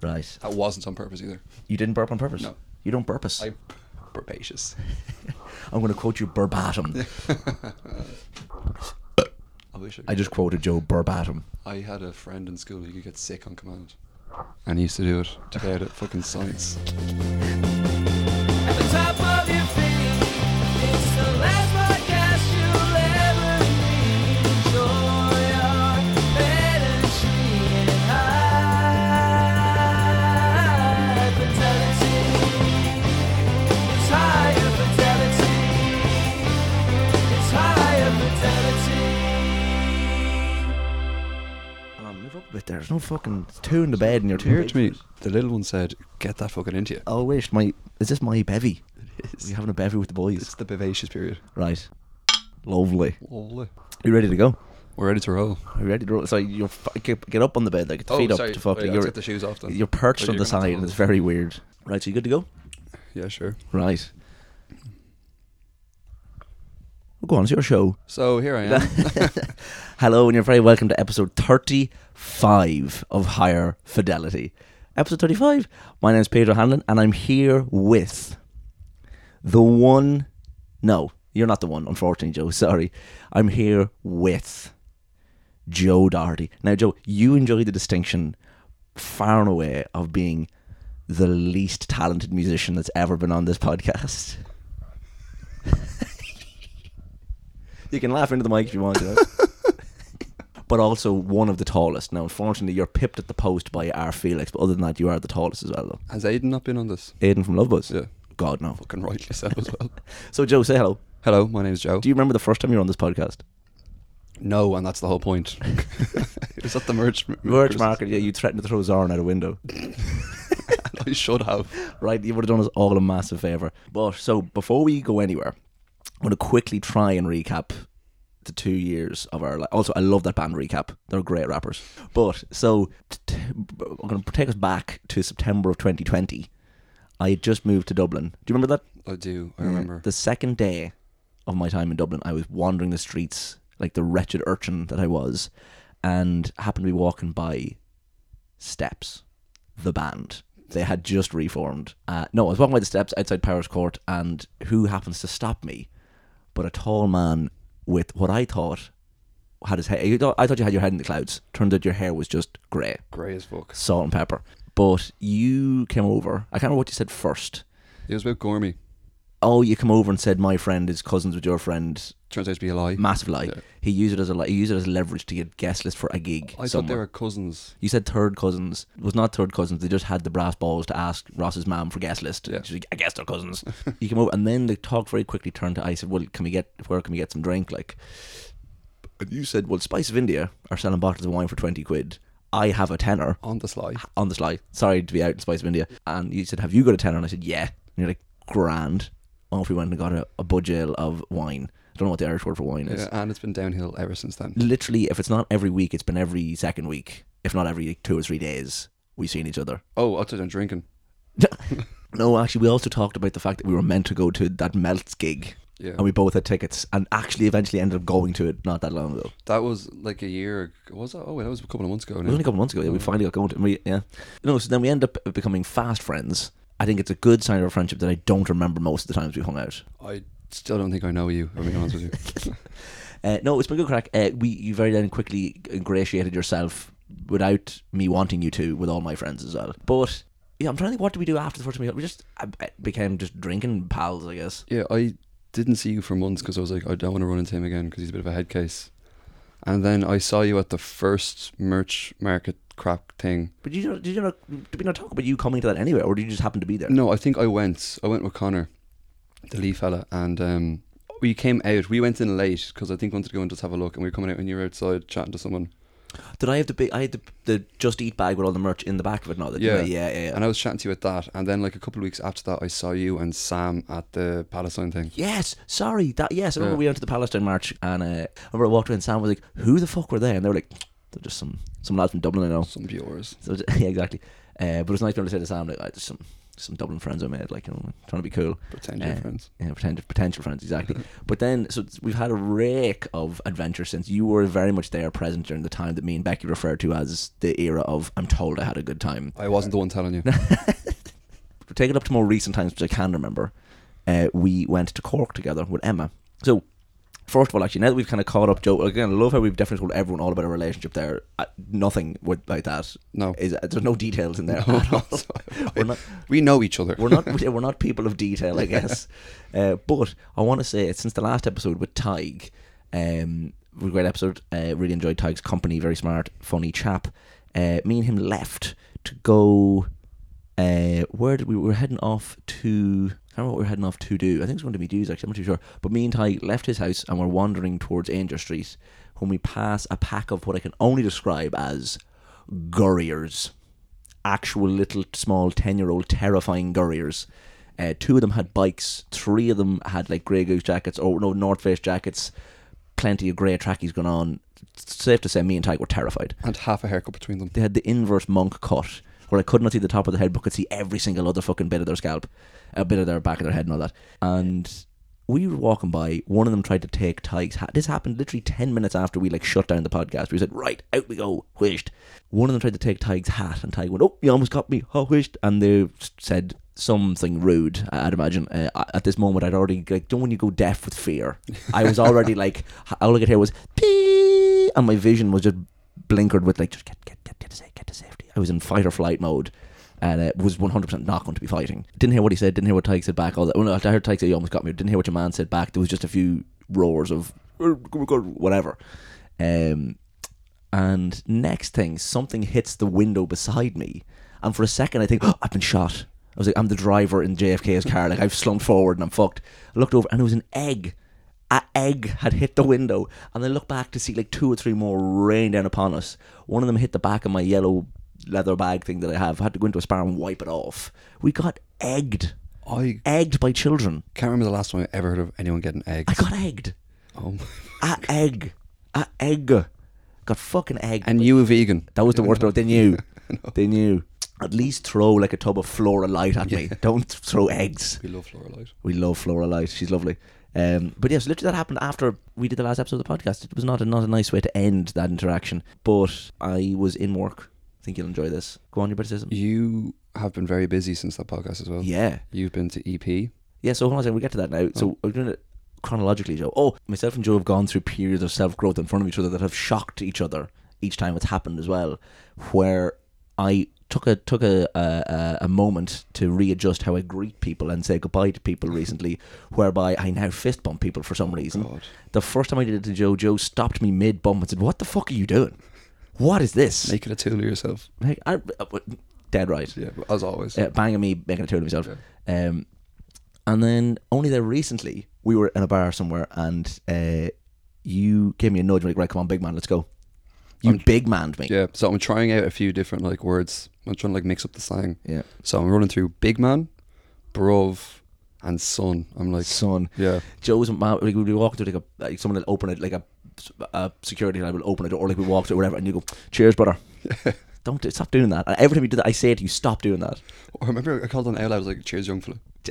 Right. That wasn't on purpose either. You didn't burp on purpose? No. You don't purpose? I burpacious. I'm going to quote you verbatim. I wish I I just quoted Joe verbatim. I had a friend in school who could get sick on command. And he used to do it to get out at fucking science. fucking two in the bed and you're two. To me, the little one said, "Get that fucking into you." Oh, wait. My, is this my bevy? It Are you having a bevy with the boys? It's the vivacious period. Right. Lovely. Lovely. You ready to go? We're ready to roll. Are you ready to roll? So you're f- get, get up on the bed, like get the Oh, feet up to fucking. Wait, you're, take the shoes off then. you're perched on you're the gonna side, and it's very weird. Right, so you good to go? Yeah, sure. Right. Well, go on, it's your show. So here I am. Hello, and you're very welcome to episode 35 of Higher Fidelity. Episode 35. My name is Pete O'Hanlon, and I'm here with the one. No, you're not the one, unfortunately, Joe. Sorry. I'm here with Joe Doherty. Now, Joe, you enjoy the distinction far and away of being the least talented musician that's ever been on this podcast. you can laugh into the mic if you want to. but also one of the tallest. Now, unfortunately, you're pipped at the post by R. Felix, but other than that, you are the tallest as well, though. Has Aiden not been on this? Aiden from Love Buzz? Yeah. God, no. Fucking rightly so as well. So, Joe, say hello. Hello, my name is Joe. Do you remember the first time you were on this podcast? no, and that's the whole point. it was at the merch Merch market, yeah, you threatened to throw Zoran out a window. I should have. right? You would have done us all a massive favour. But so before we go anywhere, I'm going to quickly try and recap the two years of our life. Also, I love that band recap. They're great rappers. But so t- I'm going to take us back to September of 2020. I had just moved to Dublin. Do you remember that? I do. I remember. The second day of my time in Dublin, I was wandering the streets like the wretched urchin that I was, and happened to be walking by Steps, the band. They had just reformed. Uh, no, I was walking by the steps outside Powerscourt, and who happens to stop me? But a tall man with what I thought had his hair. I thought you had your head in the clouds. Turned out your hair was just grey, Grey as fuck. salt and pepper. But you came over. I can't remember what you said first. It was about Gormy. Oh, you come over and said my friend is cousins with your friend. Turns out to be a lie. Massive lie. Yeah. He used it as a li- he used it as leverage to get guest list for a gig. I thought they somewhere. were cousins. You said third cousins. It was not third cousins. They just had the brass balls to ask Ross's mom for guest list. Yeah. She's like, I guess they're cousins. you came over, and then the talk very quickly turned to I said, "Well, can we get where can we get some drink?" Like, and you said, "Well, Spice of India are selling bottles of wine for twenty quid. I have a tenner On the sly. on the sly. Sorry to be out in Spice of India." And you said, "Have you got a tenner?" And I said, "Yeah." And you're like, "Grand." Off we went and got a, a budgel of wine. I don't know what the Irish word for wine is Yeah, and it's been downhill ever since then. literally, if it's not every week, it's been every second week, if not every like, two or three days. We've seen each other. Oh, thought I'm drinking. No, actually, we also talked about the fact that we were meant to go to that Melts gig, Yeah. and we both had tickets, and actually eventually ended up going to it not that long ago. That was like a year. Was that? Oh, wait, that was a couple of months ago. It was only a couple of months ago. Yeah, we mm. finally got going to. And we, yeah, you know. So then we end up becoming fast friends. I think it's a good sign of our friendship that I don't remember most of the times we hung out. I still don't think I know you. I'm being honest with you. Uh, no, it's been good crack. Uh, we you very then quickly ingratiated yourself without me wanting you to with all my friends as well. But yeah, I'm trying to think. What did we do after the first meal? We just uh, uh, became just drinking pals, I guess. Yeah, I didn't see you for months because I was like, I don't want to run into him again because he's a bit of a head case. And then I saw you at the first merch market crap thing. But did you not, did you not did we not talk about you coming to that anyway, or did you just happen to be there? No, I think I went. I went with Connor, the Lee fella, and um, we came out. We went in late because I think we wanted to go and just have a look. And we were coming out, and you were outside chatting to someone. Did I have the big? I had the, the Just Eat bag with all the merch in the back of it. No, that, Yeah. yeah, yeah, yeah. And I was chatting to you at that. And then like a couple of weeks after that, I saw you and Sam at the Palestine thing. Yes, sorry. That yes, I remember Yeah. we went to the Palestine march, and uh, I remember I walked in. and Sam was like, "Who the fuck were they?" And they were like, "They're just some some lads from Dublin, I know." Some viewers. So yeah, exactly. Uh, but it was nice to be able to say to Sam, like, "I just some some Dublin friends I made, like you know, trying to be cool. Pretend you're Uh, friends. Yeah, potential potential friends exactly. but then, so we've had a rake of adventure since you were very much there, present during the time that me and Becky referred to as the era of "I'm told I had a good time." I wasn't the one telling you. take it up to more recent times, which I can remember, uh, we went to Cork together with Emma. So, first of all, actually, now that we've kind of caught up, Joe, again, I love how we've definitely told everyone all about our relationship there. Uh, nothing with, like that. No. Is, there's no details in there No, at all. we're not, We know each other. we're not, we're not people of detail, I guess. Uh, but I want to say, since the last episode with Tig, um, great episode. Uh, really enjoyed Tig's company. Very smart, funny chap. Uh, me and him left to go. Uh, where did we, we were heading off to? I don't know what we were heading off to do. I think it was going to be Dews actually. I'm not too sure. But me and Ty left his house and we're wandering towards Aungier Street when we pass a pack of what I can only describe as gurriers actual little small 10 year old terrifying gurriers. Uh, two of them had bikes, three of them had like Grey Goose jackets or no North Face jackets, plenty of grey trackies going on. It's safe to say me and Tyke were terrified. and half a haircut between them. They had the inverse monk cut where I could not see the top of their head but could see every single other fucking bit of their scalp, a bit of their back of their head and all that. And we were walking by. One of them tried to take Tyke's hat. This happened literally ten minutes after we like shut down the podcast. We said, "Right, out we go." Whished. One of them tried to take Tyke's hat, and Tyke went, "Oh, you almost got me." Oh, whished. And they said something rude. I'd imagine. Uh, at this moment, I'd already like, don't when you go deaf with fear. I was already like, all I could hear was, "Pee," and my vision was just blinkered with like, just get get get get to, sa- get to safety. I was in fight or flight mode. And it was 100% not going to be fighting. Didn't hear what he said, didn't hear what Tyke said back. All that. Well, no, I heard Tyke say he almost got me. Didn't hear what your man said back. There was just a few roars of whatever. Um, and next thing, something hits the window beside me. And for a second, I think, oh, I've been shot. I was like, I'm the driver in JFK's car. Like, I've slumped forward and I'm fucked. I looked over and it was an egg. A egg had hit the window. And I looked back to see like two or three more rain down upon us. One of them hit the back of my yellow leather bag thing that I have. I had to go into a spar and wipe it off. We got egged. I Egged by children. can't remember the last time I ever heard of anyone getting eggs. I got egged. oh, A egg. A egg. Got fucking egg. and you a vegan? That was the worst part. They knew. They knew. At least throw like a tub of Flora Light at me. Don't throw eggs. We love Flora Light. We love Flora Light. She's lovely. Um, but yes, literally that happened after we did the last episode of the podcast. It was not a, not a nice way to end that interaction. But I was in work. Think you'll enjoy this. Go on, your criticism. You have been very busy since that podcast as well. Yeah. You've been to EP. Yeah, so hold on a second. We'll get to that now. So oh. we're doing it chronologically, Joe. Oh, myself and Joe have gone through periods of self growth in front of each other that have shocked each other each time it's happened as well. Where I took a took a a, a moment to readjust how I greet people and say goodbye to people recently, whereby I now fist bump people for some reason. God. The first time I did it to Joe, Joe stopped me mid bump and said, "What the fuck are you doing? What is this?" Making a tool of yourself. Like, I, uh, dead right Yeah, as always. uh, banging me, making a tool of myself. Um, and then only there recently, we were in a bar somewhere, and uh, you gave me a nudge, like, right, come on, big man, let's go. You I'm- big manned me. Yeah, so I'm trying out a few different like words. I'm trying to like mix up the slang. Yeah. So I'm running through big man, bruv, and son. I'm like, Son, yeah, Joe's man, like, we'd be walking through like a like someone will opened it, like a, a security guy will open it, or like we walk through whatever, and you go, "Cheers, brother." Don't do, stop doing that. And every time you do that, I say it to you, stop doing that. I remember I called on loud. I was like, "Cheers, young fella."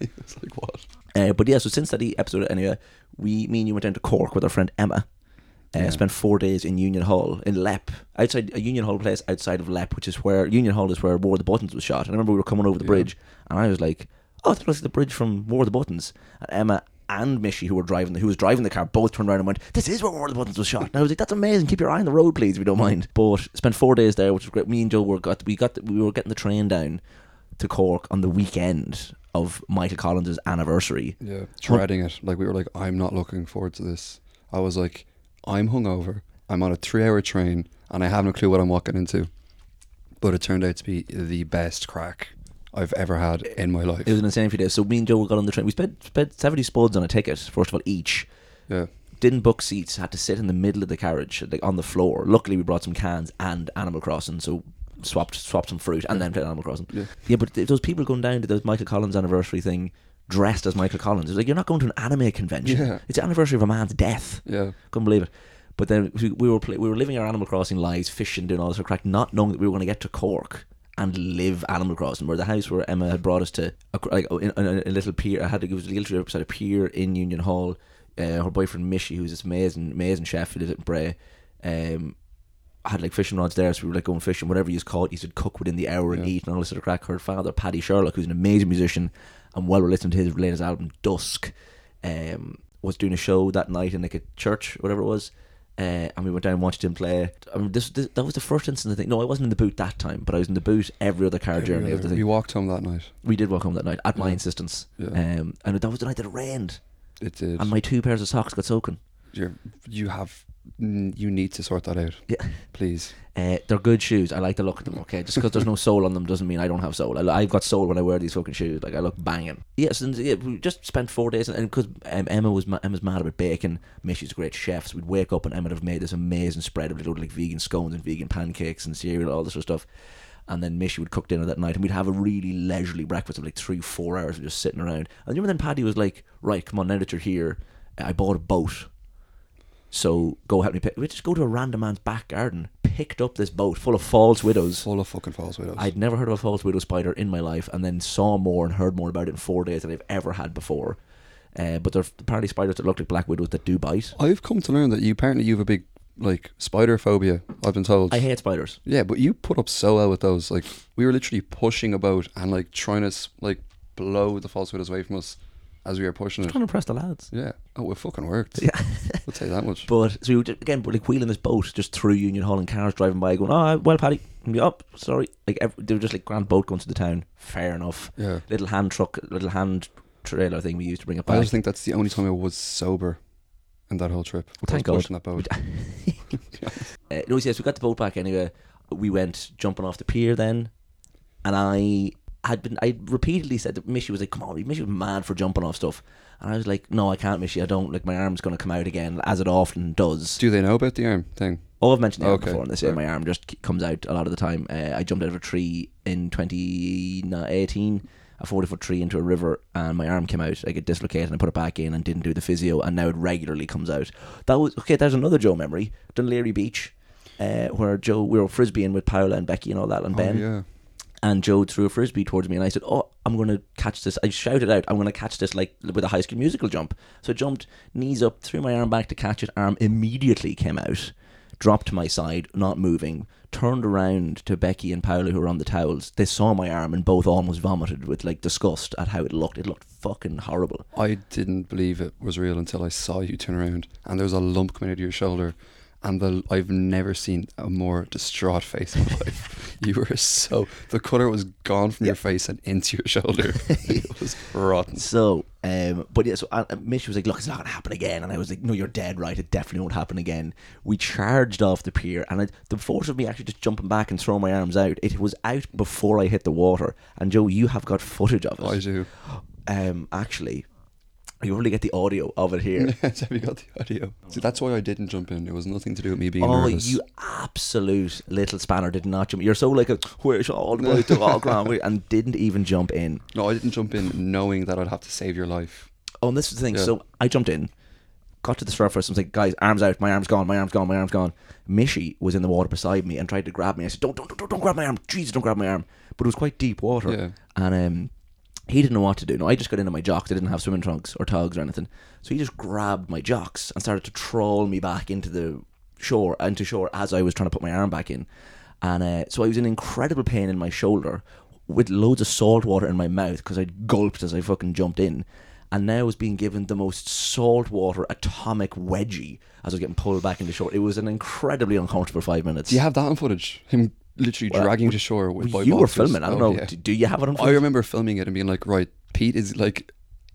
it's like what? Uh, but yeah, so since that episode, anyway, we, me and you went down to Cork with our friend Emma. Uh, Yeah. Spent four days in Union Hall in Leap, outside a Union Hall place outside of Leap, which is where Union Hall is where War of the Buttons was shot. And I remember we were coming over the Yeah. bridge, and I was like, "Oh, that looks like the bridge from War of the Buttons." And Emma and Mishy, who were driving, the, who was driving the car, both turned around and went, "This is where War of the Buttons was shot." And I was like, "That's amazing! Keep your eye on the road, please, if you don't mind." But spent four days there, which was great. Me and Joe were got we got we were getting the train down to Cork on the weekend of Michael Collins's anniversary. Yeah, dreading it. Like we were like, I'm not looking forward to this. I was like, I'm hungover. I'm on a three-hour train, and I have no clue what I'm walking into. But it turned out to be the best crack I've ever had in my life. It was an insane few days. So me and Joe got on the train. We spent spent seventy spuds on a ticket. First of all, each yeah, didn't book seats. Had to sit in the middle of the carriage, like on the floor. Luckily, we brought some cans and Animal Crossing, so swapped swapped some fruit and then played Animal Crossing. Yeah. yeah. But th- those people going down to the Michael Collins anniversary thing dressed as Michael Collins. It's like you're not going to an anime convention. Yeah. It's the anniversary of a man's death. yeah. Couldn't believe it. But then we, we were play, we were living our Animal Crossing lives, fishing, doing all this sort of crack, not knowing that we were going to get to Cork and live Animal Crossing. Where the house where Emma had brought us to, a, like in, in a little pier, I had to it was literally beside a pier in Union Hall. Uh, her boyfriend Mishy, who's this amazing, amazing chef who lives in Bray, um, had like fishing rods there, so we were like going fishing. Whatever you caught, he would cook within the hour and Yeah. eat and all this sort of crack. Her father, Paddy Sherlock, who's an amazing musician, and while we're listening to his latest album, Dusk, um, was doing a show that night in like a church, whatever it was. Uh, and we went down and watched him play. I mean, this, this that was the first instance. I think no, I wasn't in the boot that time, but I was in the boot every other car journey of the thing. we walked home that night. We did walk home that night at my insistence. Yeah. Um, and that was the night that it rained, It did. and my two pairs of socks got soaking. You're, you have. You need to sort that out. Yeah. Please. Uh, they're good shoes. I like the look of them. Okay, just because there's no sole on them doesn't mean I don't have sole. I, I've got sole when I wear these fucking shoes. Like I look banging. Yes, and yeah, we just spent four days, and because um, Emma was ma- Emma's mad about bacon. Mishy's a great chef, so we'd wake up and Emma would have made this amazing spread of little like vegan scones and vegan pancakes and cereal, all this sort of stuff. And then Mishy would cook dinner that night, and we'd have a really leisurely breakfast of like three, four hours of just sitting around. And remember then Paddy was like, "Right, come on, now that you're here, I bought a boat." So go help me pick. We just go to a random man's back garden, picked up this boat full of false widows. Full of fucking false widows. I'd never heard of a false widow spider in my life, and then saw more and heard more about it in four days than I've ever had before. Uh, but they're apparently spiders that look like black widows that do bite. I've come to learn that you apparently you have a big like spider phobia. I've been told. I hate spiders. yeah, but you put up so well with those. Like we were literally pushing a boat and like trying to like blow the false widows away from us as we were pushing it. trying to impress the lads. Yeah. Oh, it fucking worked. Yeah. I'll tell you that much. But so we were just, again, we're like wheeling this boat just through Union Hall and cars driving by, going, "Oh, well, Paddy, up, sorry." Like every, they were just like grand boat going to the town. Fair enough. Yeah. Little hand truck, little hand trailer thing we used to bring it back. I just think that's the only time I was sober in that whole trip. Well, thank God. pushing that boat. Uh, no, yes, we got the boat back anyway. We went jumping off the pier then, and I had been. I repeatedly said that Mishy was like, "Come on, Mishy was mad for jumping off stuff," and I was like, "No, I can't, Mishy. I don't. Like my arm's going to come out again, as it often does." Do they know about the arm thing? Oh, I've mentioned that Okay, before, and they say fair. my arm just comes out a lot of the time. Uh, I jumped out of a tree in 2018, a 40 foot tree into a river, and my arm came out. I get dislocated, and I put it back in and didn't do the physio, and now it regularly comes out. That was okay. There's another Joe memory, Dún Laoghaire Beach, uh, where Joe we were frisbeeing with Paola and Becky and all that, and Ben. Oh, yeah. And Joe threw a frisbee towards me, and I said, "Oh, I'm going to catch this." I shouted out, "I'm going to catch this like with a High School Musical jump." So I jumped, knees up, threw my arm back to catch it. Arm immediately came out, dropped to my side, not moving. Turned around to Becky and Paula, who were on the towels. They saw my arm, and both almost vomited with like disgust at how it looked. It looked fucking horrible. I didn't believe it was real until I saw you turn around and there was a lump coming out of your shoulder. And the I've never seen a more distraught face in my life. You were so the colour was gone from your face and into your shoulder. it was rotten. So, um, but yeah, so uh, Mish was like, "Look, it's not gonna happen again," and I was like, "No, you're dead right. It definitely won't happen again." We charged off the pier, and I, the force of me actually just jumping back and throwing my arms out, it was out before I hit the water. And Joe, you have got footage of it. I do. Um, actually, you only get the audio of it here. Have you got the audio? See, that's why I didn't jump in. It was nothing to do with me being Oh, nervous. you absolute little spanner did not jump. You're so like a where's all the way to all ground and didn't even jump in. No, I didn't jump in knowing that I'd have to save your life. Oh, and this is the thing. Yeah. So I jumped in, got to the surface, and was like, guys, arms out, my arm's gone, my arm's gone, my arm's gone. Mishy was in the water beside me and tried to grab me. I said, don't, don't, don't, don't grab my arm. Jesus, don't grab my arm. But it was quite deep water. Yeah. And um, he didn't know what to do. No, I just got into my jocks. I didn't have swimming trunks or togs or anything. So he just grabbed my jocks and started to troll me back into the shore, into shore as I was trying to put my arm back in. And uh, so I was in incredible pain in my shoulder with loads of salt water in my mouth because I gulped as I fucking jumped in. And now I was being given the most saltwater atomic wedgie as I was getting pulled back into shore. It was an incredibly uncomfortable five minutes. Do you have that on footage? Him literally Well, dragging to shore with Well, you were filming. I don't Oh, know. yeah. Do, do you have it on? I remember filming it and being like, right, Pete is like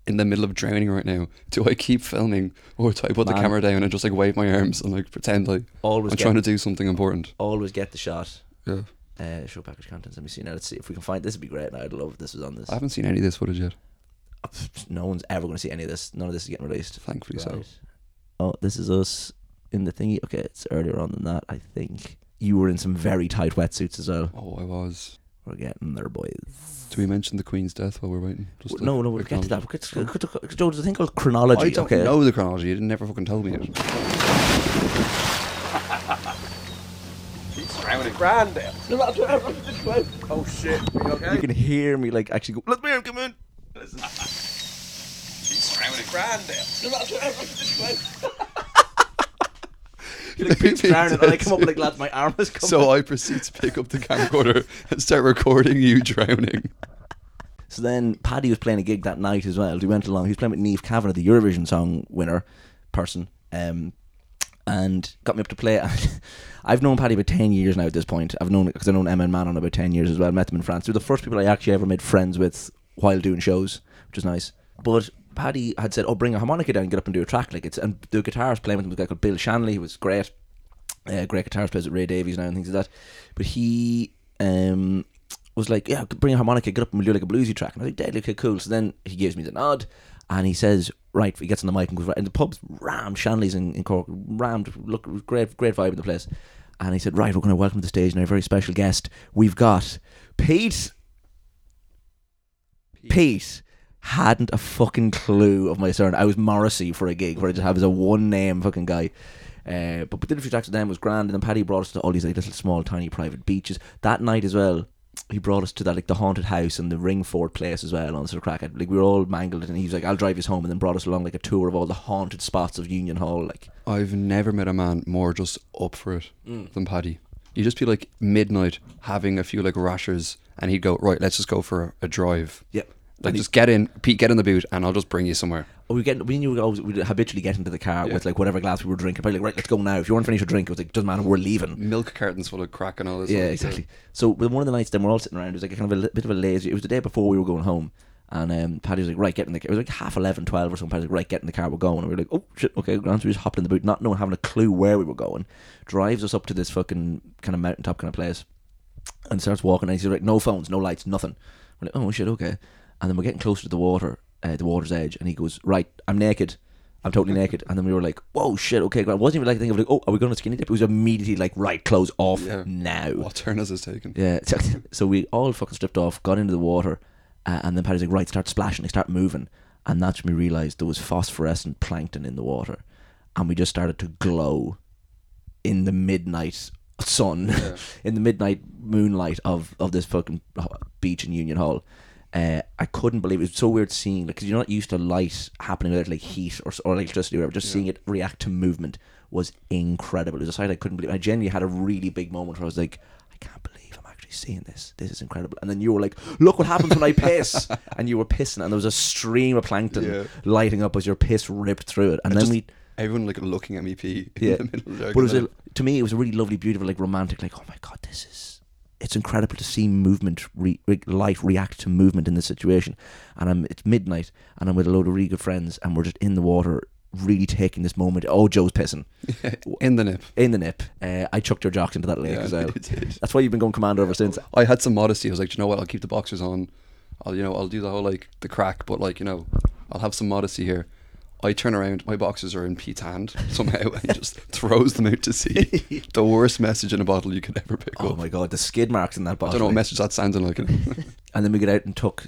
in the middle of drowning right now. Do I keep filming or do I put the camera down and just like wave my arms and like pretend like Always I'm get- trying to do something important? always get the shot. Yeah. Uh, show package contents. Let me see now. Let's see if we can find. This would be great. Now I'd love if this was on this. I haven't seen any of this footage yet. No one's ever going to see any of this. None of this is getting released. Thankfully so. Oh, this is us in the thingy. Okay, it's earlier on than that. I think you were in some very tight wetsuits as well. Oh, I was. We're getting there, boys. Do we mention the Queen's death while we're waiting? Just no, no, we'll get to that. acknowledge We'll get to, Joe, there's a thing called chronology. I don't okay. know the chronology. You didn't never fucking tell me it. drowning. Grandel. Oh shit. Are you okay? You can hear me like actually go. Let me come in. He's drowning. Grandel. You're like Pete's drowning, and I come up like lads, my arm is coming. So I proceed to pick up the camcorder and start recording you drowning. So then Paddy was playing a gig that night as well. We went along. He was playing with Niamh Kavanagh, the Eurovision song winner person, um, and got me up to play. I've known Paddy about ten years now. At this point, I've known because I've known Emma and Manon about ten years as well. I Met them in France. They were the first people I actually ever made friends with while doing shows, which was nice. But Paddy had said, "Oh, bring a harmonica down, and get up and do a track." Like it's and the guitarist playing with him was a guy called Bill Shanley. He was great uh, great guitarist, plays with Ray Davies now and things like that. But he um, was like, "Yeah, bring a harmonica, get up and we'll do like a bluesy track." And I was like, "Deadly, okay, cool." So then he gives me the nod, and he says, "Right," he gets on the mic and goes, right, and the pub's rammed. Shanley's in, in Cork, rammed. Look, great, great vibe in the place. And he said, "Right, we're going to welcome to the stage now a very special guest. We've got Pete." Pete hadn't a fucking clue of my surname. I was Morrissey for a gig where I just have as a one name fucking guy. Uh, but we did a few tracks with them. Was grand, and then Paddy brought us to all these like little small, tiny private beaches that night as well. He brought us to that like the haunted house and the Ringford place as well on sort of crack. Like we were all mangled, and he was like, "I'll drive you home," and then brought us along like a tour of all the haunted spots of Union Hall. Like, I've never met a man more just up for it Mm. than Paddy. You just be like midnight having a few like rashers, and he'd go right. Let's just go for a, a drive. yep. Like just get in, Pete, get in the boot, and I'll just bring you somewhere. Oh, we get we knew we always we'd habitually get into the car Yeah. with like whatever glass we were drinking. Probably like, right, let's go now. If you weren't finished your drink, it was like, doesn't matter, we're leaving. Milk cartons full of crack and all this. Yeah, exactly. So with one of the nights, then we're all sitting around. It was like a kind of a bit of a lazy. It was the day before we were going home, and um, Paddy was like, "Right, get in the." car. It was like half 11, 12 or something. Paddy was like, "Right, get in the car, we're going." And we were like, "Oh shit, okay." Grand. So we just hopped in the boot, not knowing, having a clue where we were going. Drives us up to this fucking kind of mountaintop kind of place, and starts walking. And he's like, "No phones, no lights, nothing." We're like, "Oh shit, okay." And then we're getting closer to the water, uh, the water's edge, and he goes, "Right, I'm naked." I'm totally naked, and then we were like, "Whoa, shit, okay." Grand. It wasn't even like thinking of like, "Oh, are we going to skinny dip?" It was immediately like, "Right, clothes off Yeah. now." What turn has this taken? Yeah. So, so we all fucking stripped off, got into the water, uh, and then Paddy's like, right, start splashing, they start moving. And that's when we realised there was phosphorescent plankton in the water. And we just started to glow in the midnight sun, in the midnight moonlight of, of this fucking beach in Union Hall. Uh, I couldn't believe it. It was so weird seeing, because you're not used to light happening without like heat or, or electricity or whatever. Just seeing it react to movement was incredible. It was a sight I couldn't believe. I genuinely had a really big moment where I was like, I can't believe I'm actually seeing this. This is incredible. And then you were like, look what happens when I piss. and you were pissing, and there was a stream of plankton Yeah. lighting up as your piss ripped through it. And then just- we. Everyone like looking at me pee in Yeah, the middle of the but it was a, to me, it was a really lovely, beautiful, like romantic. Like, oh my god, this is it's incredible to see movement, re, re, light react to movement in this situation. And I'm it's midnight, and I'm with a load of really good friends, and we're just in the water, really taking this moment. Oh, Joe's pissing in the nip. in the nip. Uh, I chucked your jocks into that lake Yeah, as well. That's why you've been going commander ever since. I had some modesty. I was like, you know what? I'll keep the boxers on. I'll you know I'll do the whole like the crack, but like you know I'll have some modesty here. I turn around, my boxers are in Pete's hand somehow, and he just throws them out to sea. the worst message in a bottle you could ever pick Oh up. Oh my god, the skid marks in that bottle. I don't know what message that sounded like. and then we get out and took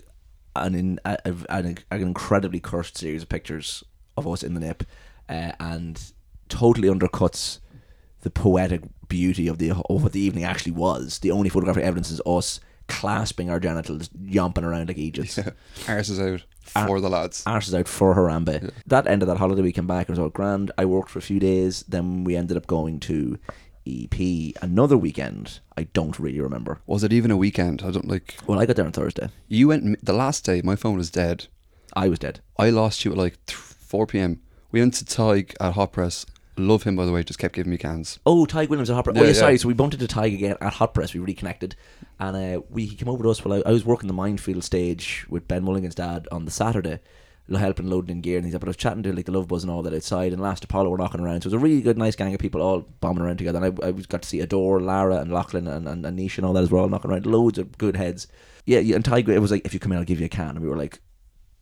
an in, a, a, an, an incredibly cursed series of pictures of us in the nip, uh, and totally undercuts the poetic beauty of the of what the evening actually was. The only photographic evidence is us clasping our genitals, yomping around like Egypts. Arse is out For the lads. Arse is out for Harambe. That end of that holiday, we came back and it was all grand. I worked for a few days. Then we ended up going to EP another weekend. I don't really remember. Was it even a weekend? I don't like. Well, I got there on Thursday. You went the last day. My phone was dead. I was dead. I lost you at like 4 p.m. We went to Tig at Hot Press. Love him by the way. Just kept giving me cans. Oh, Tyg Williams at Hot Press. oh, Yeah, yeah, yeah. sorry. So we bumped into Tyg again at Hot Press. We reconnected. And uh, we he came over to us while I, I was working the Mindfield stage with Ben Mulligan's dad on the Saturday, helping loading in gear and things. like that. But I was chatting to like the Love Buzz and all that outside. And last Apollo were knocking around. So it was a really good, nice gang of people all bombing around together. And I, I got to see Adore, Lara, and Lachlan, and, and, and Nisha and all that as well, all knocking around. Loads of good heads. Yeah, yeah and Tyg, it was like, if you come in, I'll give you a can. And we were like,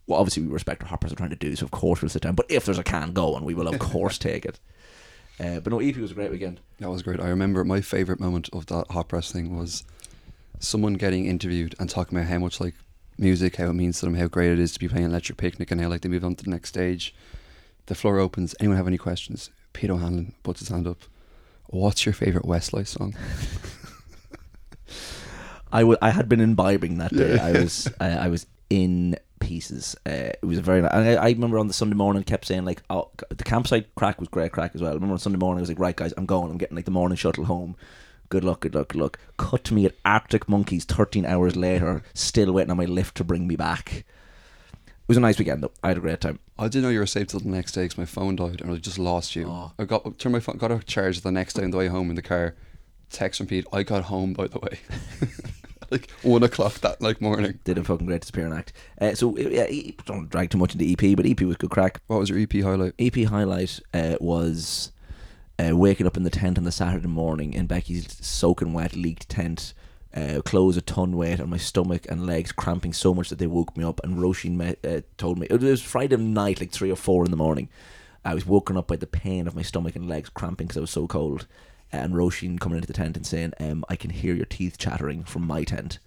well, obviously we respect what Hot Press are trying to do, so of course we'll sit down. But if there's a can going, we will of course take it. Uh, but no, EP was a great weekend. That was great. I remember my favorite moment of that Hot Press thing was someone getting interviewed and talking about how much like music, how it means to them, how great it is to be playing Electric Picnic, and how like they move on to the next stage. The floor opens. Anyone have any questions? Pete O'Hanlon puts his hand up. What's your favorite Westlife song? I I had been imbibing that day. Yeah. I was I, I was in pieces. Uh, it was a very. I, I remember on the Sunday morning kept saying like, "Oh, the campsite crack was great crack as well." I remember on Sunday morning I was like, "Right, guys, I'm going. I'm getting like the morning shuttle home. Good luck, good luck, good luck." Cut to me at Arctic Monkeys 13 hours later, still waiting on my lift to bring me back. It was a nice weekend though. I had a great time. I didn't know you were safe till the next day because my phone died and I just lost you. Oh. I got turned my phone, got a charge the next day on the way home in the car. Text from Pete. I got home by the way, like one o'clock that like morning. Did a fucking great disappearing act. Uh, so yeah, don't drag too much into EP, but EP was good crack. What was your EP highlight? EP highlight uh, was uh, waking up in the tent on the Saturday morning in Becky's soaking wet, leaked tent. Uh, clothes a ton weight on my stomach and legs cramping so much that they woke me up. And Roisin me- uh, told me it was Friday night, like three or four in the morning. I was woken up by the pain of my stomach and legs cramping because I was so cold. And Roisin coming into the tent and saying, um, "I can hear your teeth chattering from my tent."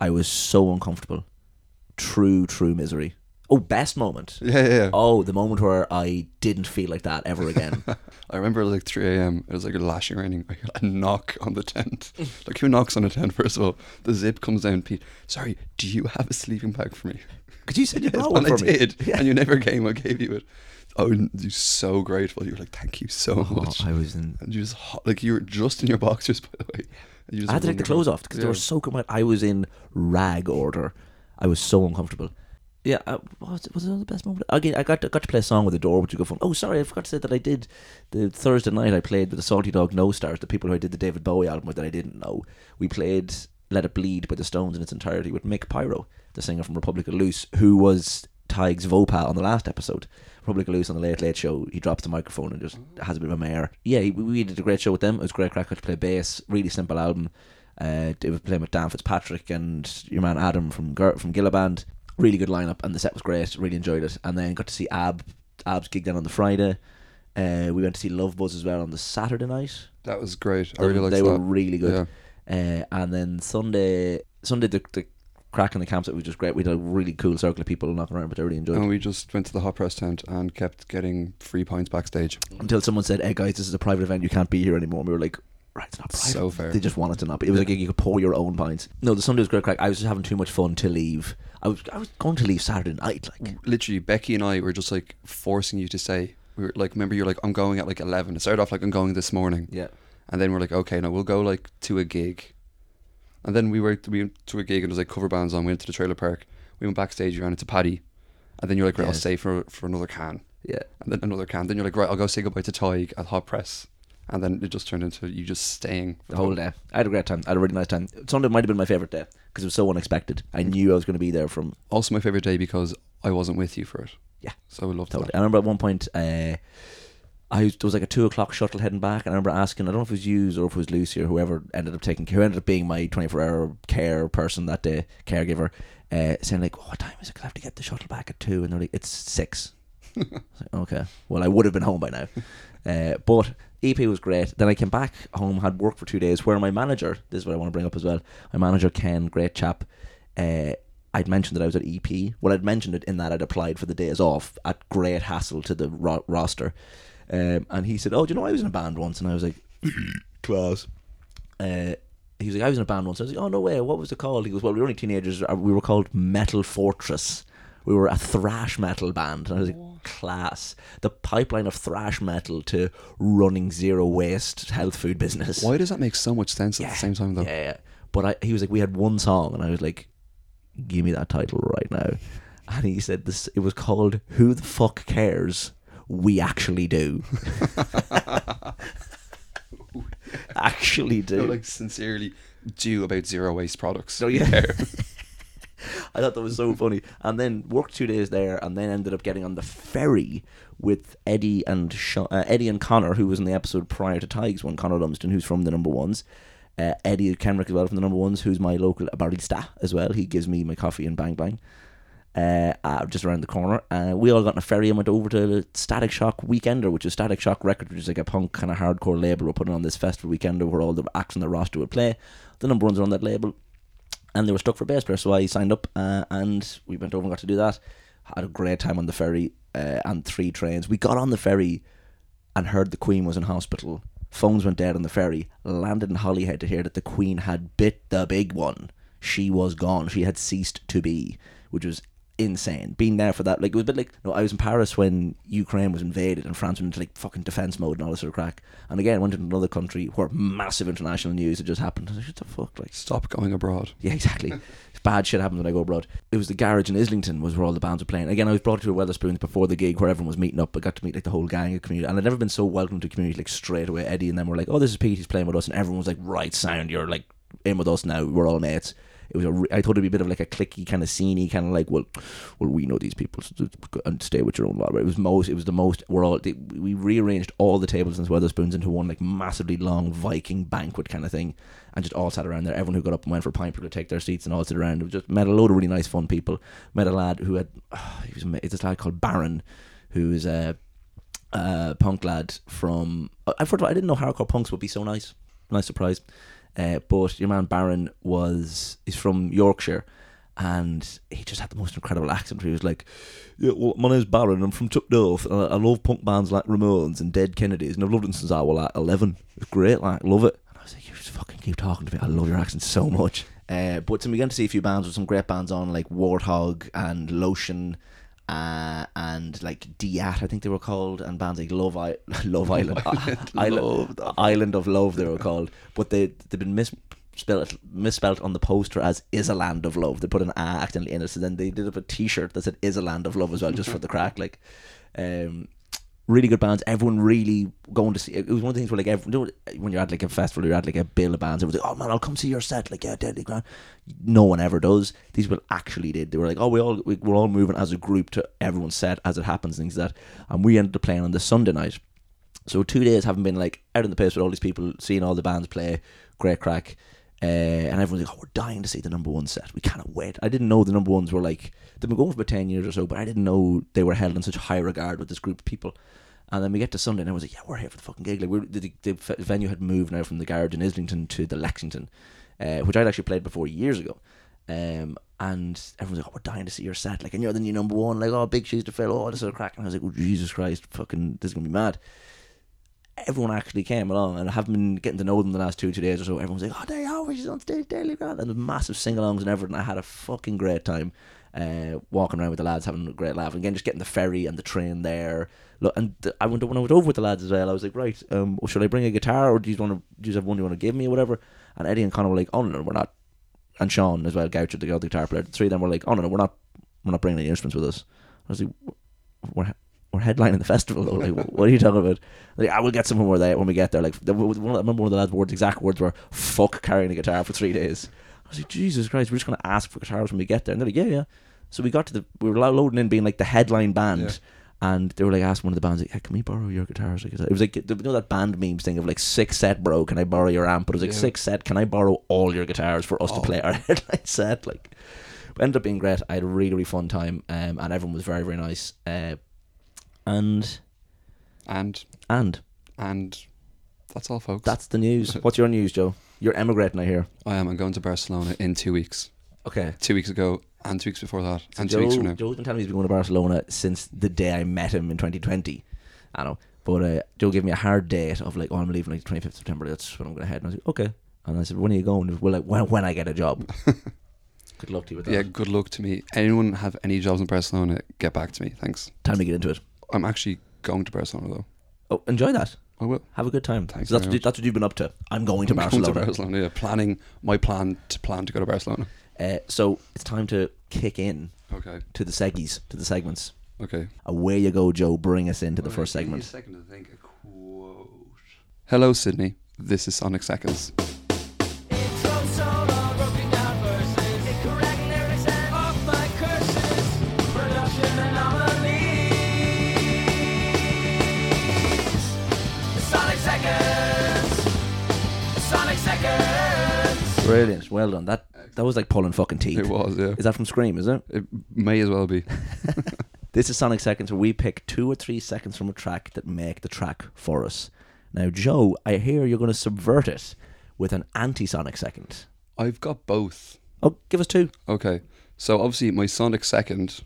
I was so uncomfortable. True, true misery. Oh, best moment. Yeah, yeah. yeah. Oh, the moment where I didn't feel like that ever again. I remember it was like 3 a.m. It was like a lashing raining. I a knock on the tent. like who knocks on a tent first of all? The zip comes down. Pete, sorry, do you have a sleeping bag for me? Because you said you Yes, brought one for I me. did, Yeah. and you never came. I gave you it. Oh, and you're so grateful. You were like, thank you so Oh, much. I was in. and you just hot, like you were just in your boxers, by the way. And you just I had to take the clothes off because they were Yeah. soaking wet. I was in rag order. I was so uncomfortable. Yeah, uh, was it, was it the best moment? Again, I got to, got to play a song with the door, which you go from. Oh, sorry, I forgot to say that I did the Thursday night. I played with the Salty Dog No Stars, the people who I did the David Bowie album with that I didn't know. We played "Let It Bleed" by the Stones in its entirety with Mick Pyro, the singer from Republic of Loose, who was Tig's Vopa on the last episode. Of Loose on the Late Late Show. He drops the microphone and just has a bit of a mare. Yeah, he, we did a great show with them. It was great. Crack to play bass. Really simple album. Uh, they were playing with Dan Fitzpatrick and your man Adam from from Gilla Band. Really good lineup, and the set was great. Really enjoyed it, and then got to see Ab Ab's gig then on the Friday. Uh, we went to see Love Buzz as well on the Saturday night. That was great. I They, really liked they that. were really good. Uh, and then Sunday, Sunday the, the crack in the campsite was just great. We had a really cool circle of people knocking around, but I really enjoyed it. And we just went to the hot press tent and kept getting free pints backstage. Until someone said, "Hey guys, this is a private event. You can't be here anymore." And we were like, "Right, it's not private." So fair. They just wanted to not be. It was like you could pour your own pints. No, the Sunday was great crack. I was just having too much fun to leave. I was I was going to leave Saturday night. Like Literally, Becky and I were just like forcing you to say, We were like, remember, you're like, I'm going at like 11. It started off like, I'm going this morning. yeah, And then we're like, okay, no, we'll go like to a gig. And then we were we went to a gig and there was like cover bands on. We went to the trailer park. We went backstage. We ran into Paddy. And then you're like, right, I'll stay for for another can. yeah. And then another can. Then you're like, right, I'll go say goodbye to Tig at Hot Press. And then it just turned into you just staying for The whole day. I had a great time. I had a really nice time. Sunday might have been my favorite day because it was so unexpected. I knew I was going to be there from Also, my favorite day because I wasn't with you for it. Yeah. So I loved Totally. that. I remember at one point, uh, I was, there was like a two o'clock shuttle heading back, and I remember asking, I don't know if it was you or if it was Lucy or whoever ended up taking, who ended up being my twenty four hour care person that day, caregiver, uh, saying like, oh, "What time is it? I have to get the shuttle back at 2. and they're like, "It's 6. Like, okay, well, I would have been home by now. Uh, but EP was great. Then I came back home, had work for two days, where my manager, this is what I want to bring up as well. My manager Ken, great chap. Uh, I'd mentioned that I was at EP. Well, I'd mentioned it in that I'd applied for the days off at great hassle to the ro- roster. Um, and he said, "Oh, do you know I was in a band once?" And I was like, "Class." Uh, he was like, "I was in a band once." I was like, "Oh no way! What was it called?" He goes, "Well, we were only teenagers. Uh, We were called Metal Fortress. We were a thrash metal band." And I was like, "Class!" The pipeline of thrash metal to running zero waste health food business. Why does that make so much sense at the same time, though? Yeah, yeah. But I, he was like, we had one song, and I was like, give me that title right now. And he said this. It was called "Who the Fuck Cares." We actually do. actually do. No, like sincerely do about zero waste products. No, yeah. Yeah. I thought that was so funny. And then worked two days there, and then ended up getting on the ferry with Eddie and Sha uh, Eddie and Connor, who was in the episode prior to Tigers one. Connor Lumsden, who's from the number ones. Uh, Eddie Kenrick as well from the number ones, who's my local barista as well. He gives me my coffee and bang bang. Uh, just around the corner. Uh, we all got in a ferry and went over to Static Shock Weekender, which is Static Shock Records, which is like a punk kind of hardcore label. We're putting on this festival weekender where all the acts on the roster would play. The number ones are on that label and they were stuck for bass player, so I signed up uh, and we went over and got to do that. Had a great time on the ferry uh, and three trains. We got on the ferry and heard the Queen was in hospital Phones went dead on the ferry. Landed in Holyhead to hear that the Queen had bit the big one. She was gone. She had ceased to be, which was insane. Being there for that, like it was a bit like no, I was in Paris when Ukraine was invaded and France went into like fucking defense mode and all this sort of crack. And again, went to another country where massive international news had just happened. I was like, what the fuck, like. Stop going abroad. Yeah, exactly. Bad shit happens when I go abroad. It was the garage in Islington was where all the bands were playing. Again, I was brought to a Wetherspoons before the gig where everyone was meeting up. I got to meet like the whole gang of community, and I'd never been so welcome to community like straight away. Eddie and them were like, "Oh, this is Pete. He's playing with us," and everyone was like, "Right, sound. You're like in with us now. We're all mates." It was I thought it'd be a bit of like a clicky kind of sceney kind of like well, well we know these people so and stay with your own vibe. It was most it was the most we're all they, we rearranged all the tables in Wetherspoons into one like massively long Viking banquet kind of thing, and just all sat around there. Everyone who got up and went for a pint would take their seats and all sit around. We just met a load of really nice fun people. Met a lad who had he was it's this lad called Baron, who is a, a punk lad from. I first I didn't know hardcore punks would be so nice. Nice surprise. Uh, but your man Baron was he's from Yorkshire, and he just had the most incredible accent. He was like, "Yeah, well, my name's Baron. I'm from Tuckdorf, and I, I love punk bands like Ramones and Dead Kennedys, and I've loved it since I was like 11. It's great, like love it." And I was like, "You just fucking keep talking to me. I love your accent so much." Uh, but so we began to see a few bands with some great bands on, like Warthog and Lotion. Uh, and like Diat, I think they were called, and bands like Love, I- Love Island, Island, Island of Love, they were called, but they they've been misspelled misspelled on the poster as Is a Land of Love. They put an A accidentally in it, so then they did up a T-shirt that said Is a Land of Love as well, just for the crack. Like, um, really good bands. Everyone really going to see. It was one of the things where like when you're at like a festival, you're at like a bill of bands. Everyone's like, "Oh man, I'll come see your set." Like, yeah, deadly grand. No one ever does. These people actually did. They were like, "Oh, we all we, we're all moving as a group to everyone's set as it happens." Things like that, and we ended up playing on the Sunday night. So two days having been like out in the place with all these people, seeing all the bands play, great crack. Uh, and everyone's like, "Oh, we're dying to see the number one set. We cannot wait." I didn't know the number ones were like they've been going for about ten years or so, but I didn't know they were held in such high regard with this group of people. And then we get to Sunday, and I was like, "Yeah, we're here for the fucking gig." Like, we're, the, the f- venue had moved now from the garage in Islington to the Lexington, uh, which I'd actually played before years ago. Um, and everyone's like, "Oh, we're dying to see your set." Like, and you're the new number one. Like, oh, big shoes to fill. Oh, this is a crack. And I was like, "Oh, Jesus Christ, fucking, this is gonna be mad." everyone actually came along, and I haven't been getting to know them the last two two days or so. Everyone's like, "Oh, they she's on stage, Daily Grand," and massive sing-alongs and everything. I had a fucking great time, uh, walking around with the lads, having a great laugh, and again, just getting the ferry and the train there. Look, and I went when I went over with the lads as well. I was like, "Right, um, should I bring a guitar, or do you want to? Do you have one you want to give me, or whatever?" And Eddie and Connor were like, "Oh no, no, we're not." And Sean as well, Goucher, the guitar player. The three of them were like, "Oh no, no, we're not, we're not bringing any instruments with us." I was like, "We're." We're headlining the festival though. Like, what are you talking about? Like, I will get someone when, they, when we get there. Like, one, I remember one of the lads' words, exact words were "fuck carrying a guitar for three days." I was like, Jesus Christ, we're just gonna ask for guitars when we get there. And they're like, Yeah, yeah. So we got to the, we were loading in being like the headline band, Yeah. and they were like asking one of the bands, like, hey, "Can we borrow your guitars?" Like, it was like you know that band memes thing of like six set, bro. Can I borrow your amp? But it was like Yeah. six set. Can I borrow all your guitars for us to Oh. play our headline set? Like, ended up being great. I had a really, really fun time, um, and everyone was very, very nice. Uh, and And and and that's all, folks. that's the news. What's your news, Joe? You're emigrating, I hear. I am. I'm going to Barcelona in two weeks. Okay. Two weeks ago, and two weeks before that, and two weeks from now. Joe's been telling me he's been going to Barcelona since the day I met him in 2020. I know. But uh, Joe gave me a hard date of like, oh, I'm leaving like the 25th of September. That's when I'm going to head. And I was like, okay. And I said, when are you going? Well, like, when, when I get a job. Good luck to you with that. Yeah, good luck to me. Anyone have any jobs in Barcelona? Get back to me. Thanks. Time to get into it. I'm actually going to Barcelona though. Oh, enjoy that. I will. Have a good time. Thanks So that's, what, you- that's what you've been up to. I'm going to I'm going Barcelona. to Barcelona. Yeah, planning my plan to plan to go to Barcelona. Uh, so it's time to kick in Okay. to the seggies, to the segments. Okay. Away you go, Joe. Bring us into the first segment. second to think a quote. Hello, Sidney. This is Sonic Seconds. Brilliant. Well done. That that was like pulling fucking teeth. It was, yeah. Is that from Scream, is it? It may as well be. This is Sonic Seconds where we pick two or three seconds from a track that make the track for us. Now, Joe, I hear you're going to subvert it with an anti Sonic second. I've got both. Oh, give us two. Okay. So obviously my Sonic second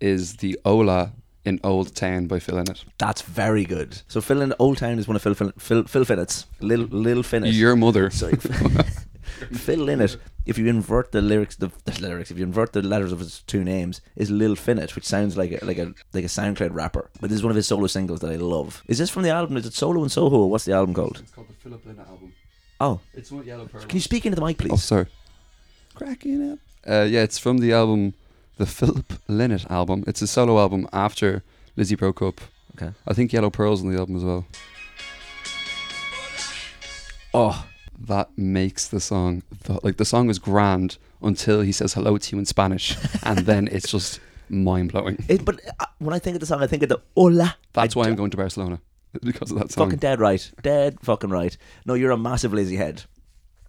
is the Ola in Old Town by Phil Lynott. That's very good. So Phil in Old Town is one of Phil Phil Phil, Phil Finnett's little little Finnett. Your mother. Sorry. Phil Lynott, if you invert the lyrics, the, the lyrics, if you invert the letters of his two names, is Lil Finnett, which sounds like a, like a like a SoundCloud rapper. But this is one of his solo singles that I love. Is this from the album? Is it Solo in Soho? Or what's the album called? It's called the Philip Lynott album. Oh, It's one Yellow Pearl. can you speak into the mic, please? Oh, sorry. Cracking up. Uh, yeah, it's from the album, the Philip Lynott album. It's a solo album after Lizzy broke up. Okay. I think Yellow Pearl's on the album as well. Oh, That makes the song the, like the song is grand until he says hello to you in Spanish, and then it's just mind blowing. it, but uh, when I think of the song, I think of the hola. That's I why I'm going to Barcelona because of that song. fucking dead right, dead fucking right. No, you're a massive lazy head.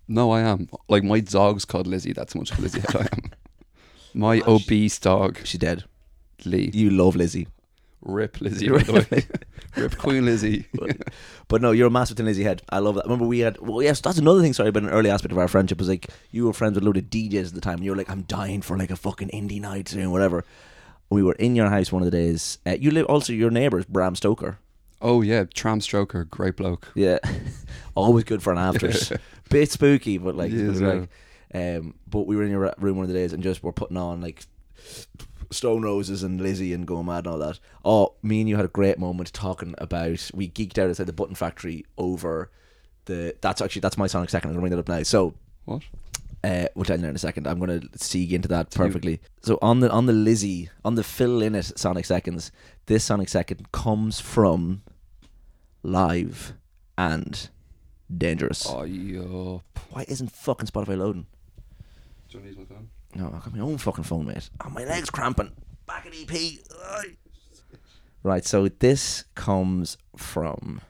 No, I am. Like my dog's called Lizzie. That's much of a Lizzie head I am. My obese dog, She's dead. Lee. You love Lizzie. Rip Lizzie, by the way. Rip Queen Lizzie. But no, you're a master Thin Lizzy head. I love that. Remember, we had. Well, yes, that's another thing. Sorry, but an early aspect of our friendship was like you were friends with a load of DJs at the time, and you were like, "I'm dying for like a fucking indie night and whatever." We were in your house one of the days. Uh, you live also your neighbours, Bram Stoker. oh yeah, Tram Stroker, great bloke. Yeah, always good for an afters. Bit spooky, but like, is, like um, but we were in your room one of the days and just were putting on like Stone Roses and Lizzy and going mad and all that. Oh, me and you had a great moment talking about. We geeked out outside the Button Factory over the. That's actually that's my Sonic second. I'm gonna bring that up now. So What? uh, we'll tell you in a second. I'm going to siege into that perfectly. So on the on the Lizzy on the Phil Lynott Sonic Seconds, this Sonic Second comes from live and dangerous. Oh, yup. Why isn't fucking Spotify loading? Do you use my phone? No, I got my own fucking phone, mate. Oh, my leg's cramping. Back at EP. Right, so this comes from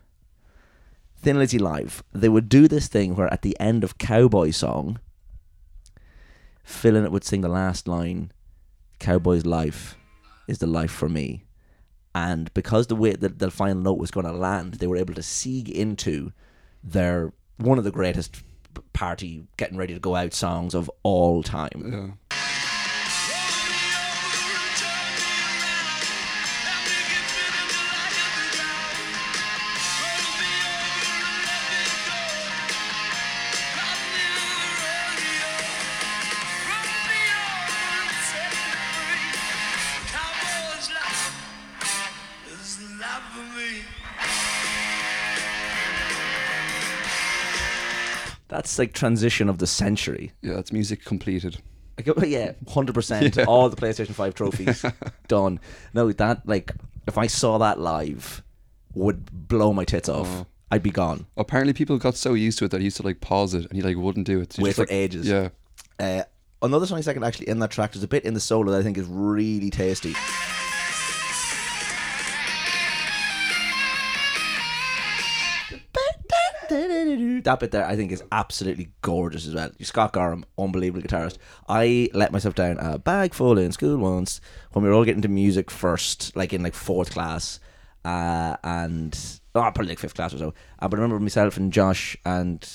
Thin Lizzy Live. They would do this thing where at the end of Cowboy song, Phil Lynott would sing the last line, Cowboy's life is the life for me. And because the way that the final note was going to land, they were able to siege into their one of the greatest party getting ready to go out songs of all time. Yeah. That's like transition of the century. Yeah, that's music completed. Like, yeah, hundred percent. All the PlayStation Five trophies done. No, that like if I saw that live, would blow my tits off. Oh. I'd be gone. Apparently, people got so used to it that he used to like pause it and he like wouldn't do it. So Wait just, for like, ages. Yeah. Uh, another song second actually in that track. There's a bit in the solo that I think is really tasty. That bit there, I think, is absolutely gorgeous as well. Scott Gorham, unbelievable guitarist. I let myself down a bag full in school once when we were all getting to music first, like in like fourth class, uh, and oh, probably like fifth class or so. Uh, but I remember myself and Josh and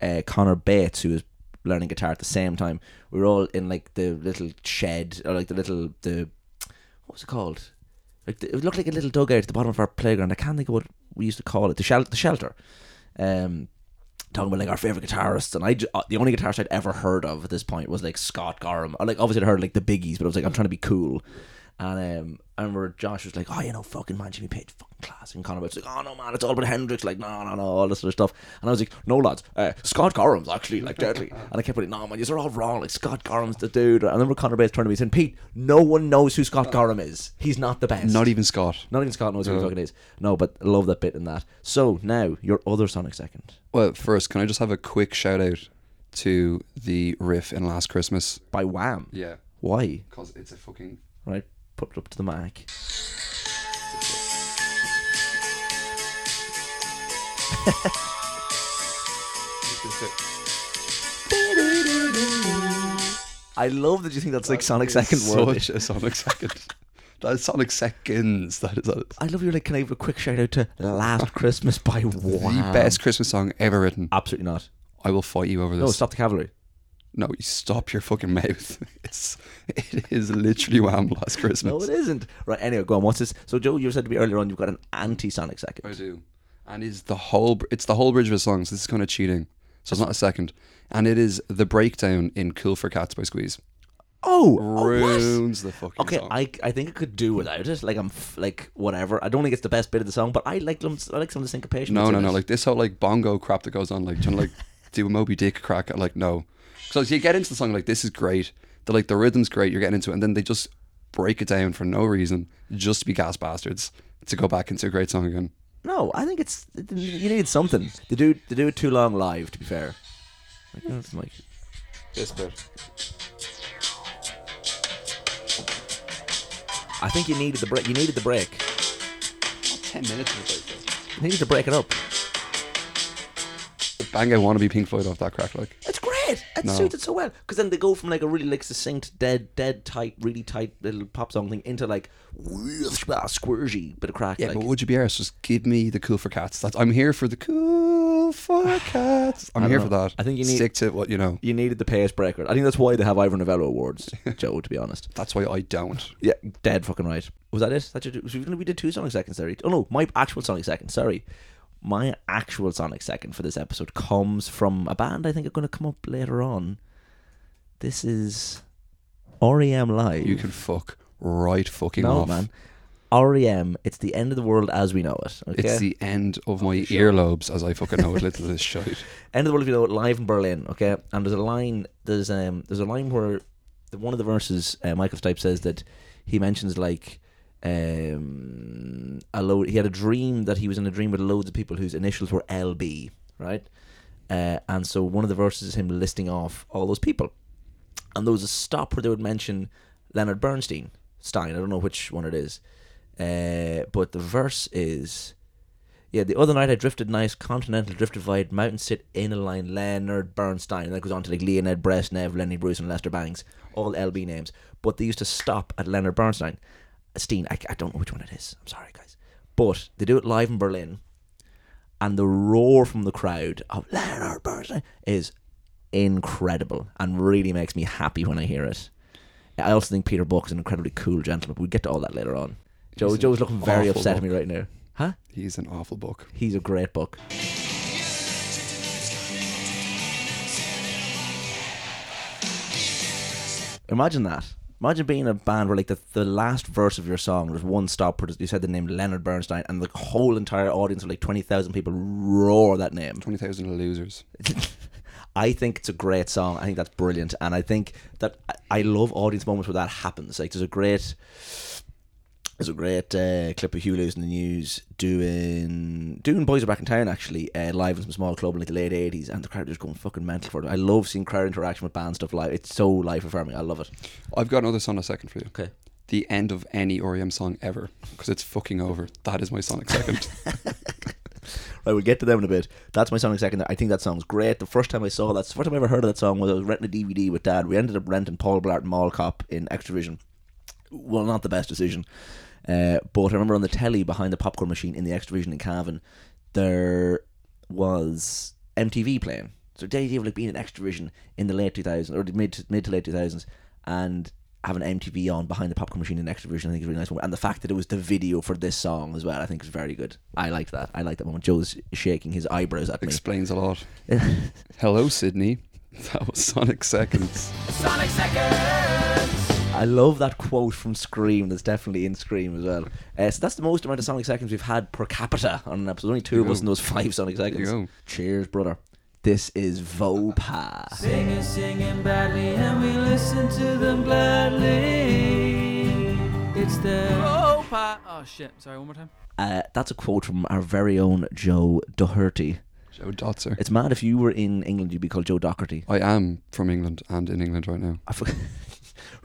uh, Connor Bates, who was learning guitar at the same time. We were all in like the little shed or like the little the what was it called? Like the, it looked like a little dugout at the bottom of our playground. I can't think of what we used to call it. The shelter. The shelter. Um, talking about like our favorite guitarists, and I ju- uh, the only guitarist I'd ever heard of at this point was like Scott Gorham. Like obviously I'd heard like the biggies, but I was like I'm trying to be cool. And um, I remember Josh was like, "Oh, you know, fucking man, Jimmy Page, fucking class." And Conor was like, "Oh no, man, it's all about Hendrix." Like, no, no, no, all this sort of stuff. And I was like, "No, lads, uh, Scott Gorham's actually like deadly." And I kept going, "No, man, you're all wrong. Like Scott Gorham's the dude." And I remember Conor Bates turned to me and said, "Pete, no one knows who Scott Gorham is. He's not the best. Not even Scott. Not even Scott knows who he fucking is. No, but I love that bit in that. So now your other Sonic second Well, first, can I just have a quick shout out to the riff in Last Christmas? by Wham. Yeah. Why? Because it's a fucking. Right, put it up to the mic. I love that you think that's like Sonic second word. Such a Sonic second. that is Sonic seconds. That is, that is I love you. Like, can I have a quick shout out to "Last Christmas" by the best Christmas song ever written. Absolutely not. I will fight you over this. No, stop the cavalry. No, you stop your fucking mouth. It's it is literally Wham! Last Christmas. No, it isn't. Right. Anyway, go on. What's this? So, Joe, you said to me earlier on you've got an anti-Sonic second. I do. And is the whole it's the whole bridge of a song, so this is kind of cheating. So it's not a second. And it is the breakdown in Cool for Cats by Squeeze. Oh, oh. Ruins the fucking Okay, song. I I think I could do without it. Like I'm f- like whatever. I don't think it's the best bit of the song, but I like them. I like some of the syncopation. no, no, no. it. Like this whole like bongo crap that goes on, like trying to like do a Moby Dick crack. Like no. So you get into the song like this is great. The like the rhythm's great. You're getting into it, and then they just break it down for no reason, just to be gas bastards to go back into a great song again. no. I think it's you need something. They do they do it too long live. To be fair, like, that's like This bit. I think you needed the break. You needed the break. Ten minutes of it. You needed to break it up. Bang out wanna be Pink Floyd off that crack like. Great. It No. suits it so well because then they go from like a really like succinct, dead, dead tight, really tight little pop song thing into like uh, squirgy bit of crack. Yeah, like, but would you be honest? Just give me the cool for cats. That's I'm here for the cool for cats. I'm here don't for that. I think you need- stick to what you know. you needed the pace breaker. I think that's why they have Ivor Novello awards, Joe. To be honest. That's why I don't. Yeah, dead fucking right. Was that it? That you, was we we did two Sonic seconds there. Oh no, my actual Sonic second. Sorry, my actual Sonic second for this episode comes from a band I think are going to come up later on. This is REM Live. You can fuck right fucking no off. man. REM. It's the end of the world as we know it. Okay. It's the end of my earlobes as I fucking know it. Little of this shite. end of the world if you know it live in Berlin. Okay, and there's a line. There's um there's a line where the, one of the verses uh, Michael Stipe says that he mentions like um a load. He had a dream that he was in a dream with loads of people whose initials were LB, right? Uh, and so one of the verses is him listing off all those people, and there was a stop where they would mention Leonard Bernstein, Stein. I don't know which one it is, uh, but the verse is. Yeah, the other night I drifted nice continental drifted wide mountain sit in a line Leonard Bernstein and that goes on to like Leonid Brezhnev, Lenny Bruce and Lester Bangs, all LB names. But they used to stop at Leonard Bernstein. Steen, I, I don't know which one it is. I'm sorry guys. But they do it live in Berlin and the roar from the crowd of Leonard Bernstein is incredible and really makes me happy when I hear it. I also think Peter Buck is an incredibly cool gentleman. We'll get to all that later on. Joe, He's Joe's looking very upset at me right now. Huh? He's an awful book. He's a great book. Imagine that. Imagine being in a band where like the, the last verse of your song there's one stop where you said the name Leonard Bernstein and the whole entire audience of like twenty thousand people roar that name. Twenty thousand losers. I think it's a great song. I think that's brilliant, and I think that I love audience moments where that happens. Like there's a great, there's a great uh, clip of Huey Lewis in the news doing doing Boys Are Back in Town actually uh, live in some small club in like the late '80s, and the crowd is going fucking mental for it. I love seeing crowd interaction with band stuff live. It's so life affirming. I love it. I've got another Sonic second for you. Okay. The end of any REM song ever because it's fucking over. That is my Sonic second. Right, we'll get to them in a bit. That's my Sonic Second. I think that song's great. The first time I saw that, the first time I ever heard of that song was I was renting a DVD with Dad. We ended up renting Paul Blart Mall Cop in Xtra-vision. Well, not the best decision. Uh, but I remember on the telly behind the popcorn machine in the Xtra-vision in Cavan, there was MTV playing. So the idea of like being in Xtra-vision in the late 2000s or the mid to, mid to late 2000s and having MTV on behind the popcorn machine in Xtra-vision, I think is really nice. And the fact that it was the video for this song as well, I think is very good. I liked that. I liked that moment. Joe's shaking his eyebrows at me. Explains a lot. Hello, Sydney. That was Sonic seconds. Sonic Seconds. I love that quote from Scream. That's definitely in Scream as well. Uh, so that's the most amount of Sonic Seconds we've had per capita on an episode. Only two of us go. in those five Sonic Seconds. go. Cheers, brother. This is Vopa. Singing, singing badly, and we listen to them gladly. It's the oh, pa- oh shit! Sorry, one more time. Uh, that's a quote from our very own Joe Doherty. Joe Dotzer. It's mad if you were in England, you'd be called Joe Doherty. I am from England and in England right now. I forgot.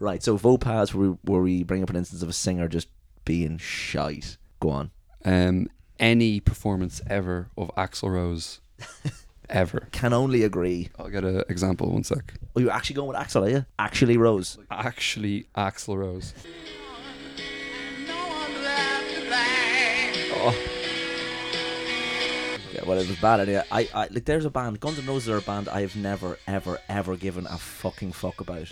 right, so Vopa is where we, where we bring up an instance of a singer just being shite. Go on. Um, any performance ever of Axl Rose, ever. Can only agree. I'll get an example. One sec. Oh, you're actually going with Axl, are you? Actually, Rose. Actually, Axl Rose. Oh. Yeah, well, it was bad anyway. I, I like. There's a band. Guns N' Roses are a band I have never, ever, ever given a fucking fuck about.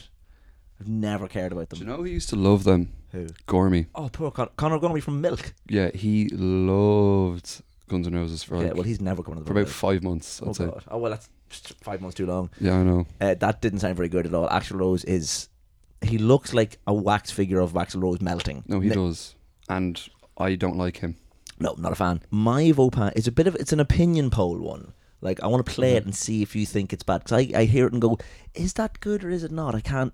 I've never cared about them. Do you know who used to love them? Who? Gormy. Oh, poor Con- Conor Gormley from Milk. Yeah, he loved Guns N' Roses for yeah, like, well, he's never coming to the for about Milk. five months. I'd Oh say. god. Oh well, that's five months too long. Yeah, I know. Uh, that didn't sound very good at all. Axl Rose is. He looks like a wax figure of Axl Rose melting. No, he does, and I don't like him. No, not a fan. My Vopa is a bit of it's an opinion poll one. Like I want to play it and see if you think it's bad because I, I hear it and go, is that good or is it not? I can't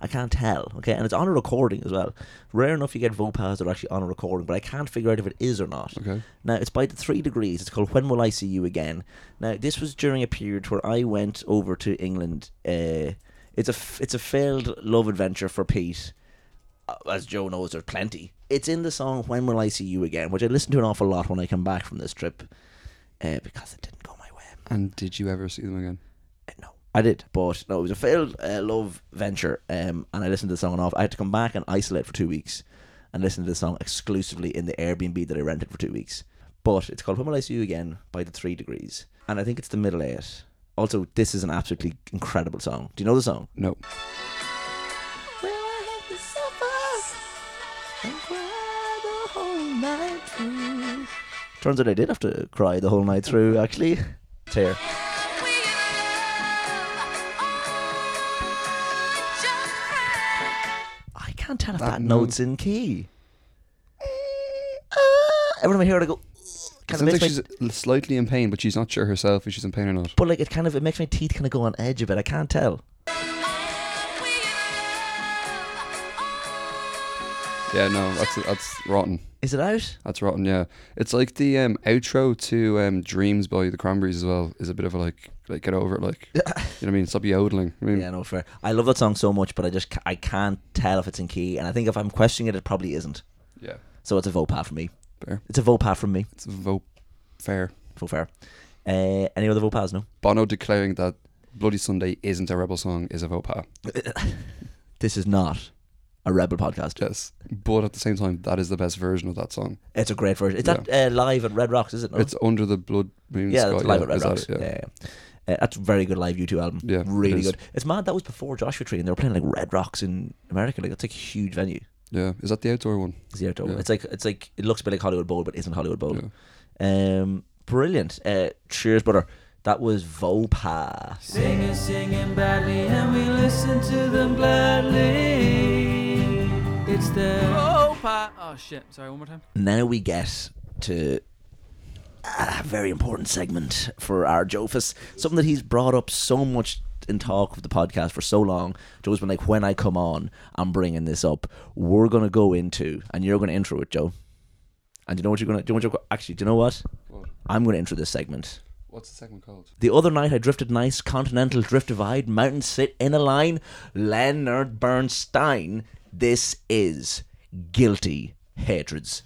I can't tell. Okay, and it's on a recording as well. Rare enough you get Vopas that are actually on a recording, but I can't figure out if it is or not. Okay. Now it's by the three degrees. It's called When Will I See You Again? Now this was during a period where I went over to England. Uh, it's a f- it's a failed love adventure for Pete. Uh, As Joe knows, there's plenty. It's in the song When Will I See You Again, which I listened to an awful lot when I come back from this trip, uh, because it didn't go my way. And did you ever see them again? No, I did, but no, it was a failed uh, love venture, um, and I listened to the song off. I had to come back and isolate for two weeks and listen to the song exclusively in the Airbnb that I rented for two weeks. But it's called When Will I See You Again by the Three Degrees, and I think it's the middle eight. Also, this is an absolutely incredible song. Do you know the song? No. Will I have to suffer and cry the whole night through? Turns out I did have to cry the whole night through, actually. It's can't tell if that, That note's in key. Eh, ah. Every time I hear it, I go. It Kind of sounds like makes my, she's slightly in pain, but she's not sure herself if she's in pain or not. but like it kind of it makes my teeth kind of go on edge a bit. I can't tell. Yeah, no, that's that's rotten. Is it out? That's rotten. Yeah, it's like the um, outro to um, "Dreams" by the Cranberries as well. Is a bit of a like, like get over it. Like, you know what I mean? Stop yodeling. I mean, Yeah, no, fair. I love that song so much, but I just I can't tell if it's in key, and I think if I'm questioning it, it probably isn't. yeah, So it's a vote pat from me. fair. It's a vote pat from me. It's a vote fair. Vote fair. Uh, any other vote pats? No. Bono declaring that "Bloody Sunday" isn't a rebel song is a vote pa. This is not a rebel podcast. Yes, but at the same time, that is the best version of that song. It's a great version. Is that uh, live at Red Rocks? Is it? No? It's under the blood moon yeah, sky. it's live at Red is that Rocks. it? Yeah. yeah. Uh, that's a very good live U2 album. Yeah, really is. good. It's mad. That was before Joshua Tree, and they were playing like Red Rocks in America. Like that's like a huge venue. yeah. Is that the outdoor one? It's the outdoor. Yeah. It's like it's like it looks a bit like Hollywood Bowl, but isn't Hollywood Bowl. Yeah. Um, brilliant. Uh, cheers, brother. That was Vopa. Singing, singing badly, and we listen to them gladly. It's the oh, pa- oh shit! Sorry, one more time. Now we get to a very important segment for our Jofus. Something that he's brought up so much in talk of the podcast for so long. Joe's been like, when I come on, I'm bringing this up. We're gonna go into, and you're gonna intro it, Joe. And you know what you're gonna do? You know what you're, actually, do you know what? What? I'm gonna intro this segment. What's the segment called? The other night I drifted nice continental drift divide, mountains sit in a line. Leonard Bernstein. This is guilty hatreds.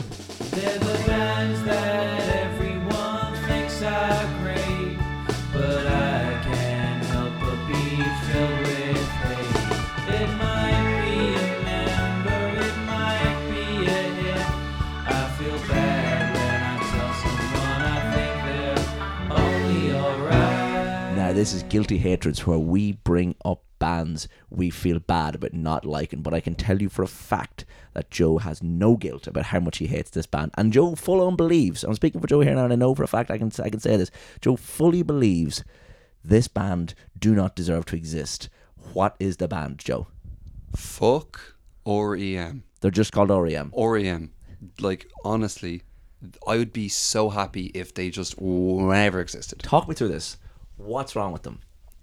This is guilty hatreds where we bring up bands we feel bad about not liking, but I can tell you for a fact that Joe has no guilt about how much he hates this band, and Joe full on believes. I'm speaking for Joe here now, and I know for a fact I can I can say this. Joe fully believes this band do not deserve to exist. What is the band, Joe? Fuck REM. They're just called E REM. REM. Like honestly, I would be so happy if they just never existed. Talk me through this. What's wrong with them?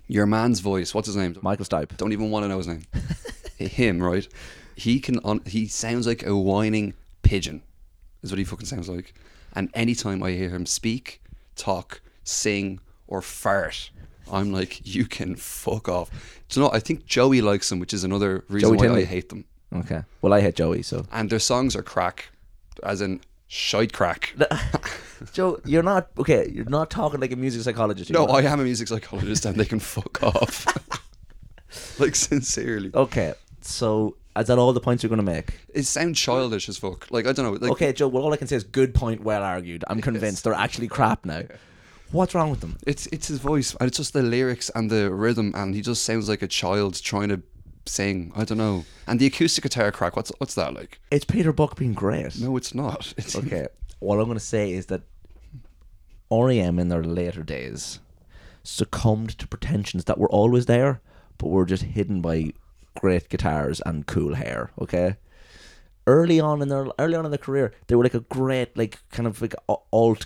Your man's voice. What's his name? Michael Stipe. Don't even want to know his name. Him, right? He can. On, he sounds like a whining pigeon. Is what he fucking sounds like. And anytime I hear him speak, talk, sing, or fart, I'm like, you can fuck off. Do you know? I think Joey likes them, which is another reason Joey why. I hate them. Okay. Well, I hate Joey, so. And their songs are crack, as in shite crack. Joe, you're not okay. You're not talking like a music psychologist. No, I am a music psychologist, and they can fuck off. like sincerely, Okay, so is that all the points you're going to make? it sounds childish as fuck. Like I don't know. Like, okay, Joe. Well, all I can say is good point, well argued. I'm convinced they're actually crap now. What's wrong with them? It's it's his voice, and it's just the lyrics and the rhythm, and he just sounds like a child trying to sing. I don't know. And the acoustic guitar crack. What's what's that like? It's Peter Buck being great. No, it's not. It's Okay, what I'm going to say is that REM in their later days succumbed to pretensions that were always there, but were just hidden by great guitars and cool hair. Okay. Early on in their early on in their career, they were like a great, like kind of like alt,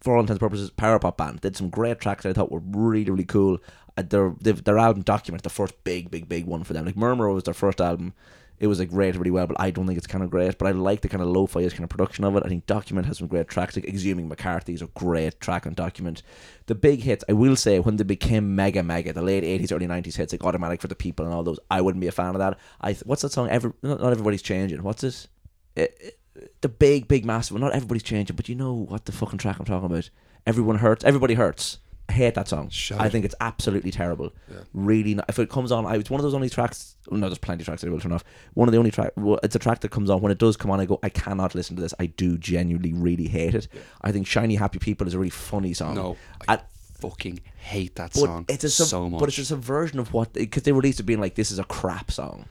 for all intents and purposes, power pop band. Did some great tracks that I thought were really, really cool. Uh, their their album Document, the first big, big, big one for them. Like Murmur was their first album. It was like rated really well, but I don't think it's kind of great. But I like the kind of lo-fi kind of production of it. I think Document has some great tracks. Like Exhuming McCarthy is a great track on Document. The big hits, I will say, when they became mega, mega, the late eighties, early nineties hits, like Automatic for the People and all those, I wouldn't be a fan of that. I what's that song? Every not, not everybody's changing. What's this? Eh, eh, the big, big, massive. Not everybody's changing, but you know what the fucking track I'm talking about. Everyone hurts. Everybody hurts. I hate that song. Shite. I think it's absolutely terrible. Really, not, if it comes on, I, it's one of those only tracks. No, there's plenty of tracks that I will turn off. One of the only track. well, It's a track that comes on when it does come on. I go, I cannot listen to this. I do genuinely really hate it. I think "Shiny Happy People" is a really funny song. no. I And- fucking hate that song it's a sub- so much. but it's just a subversion of what because they released it being like this is a crap song.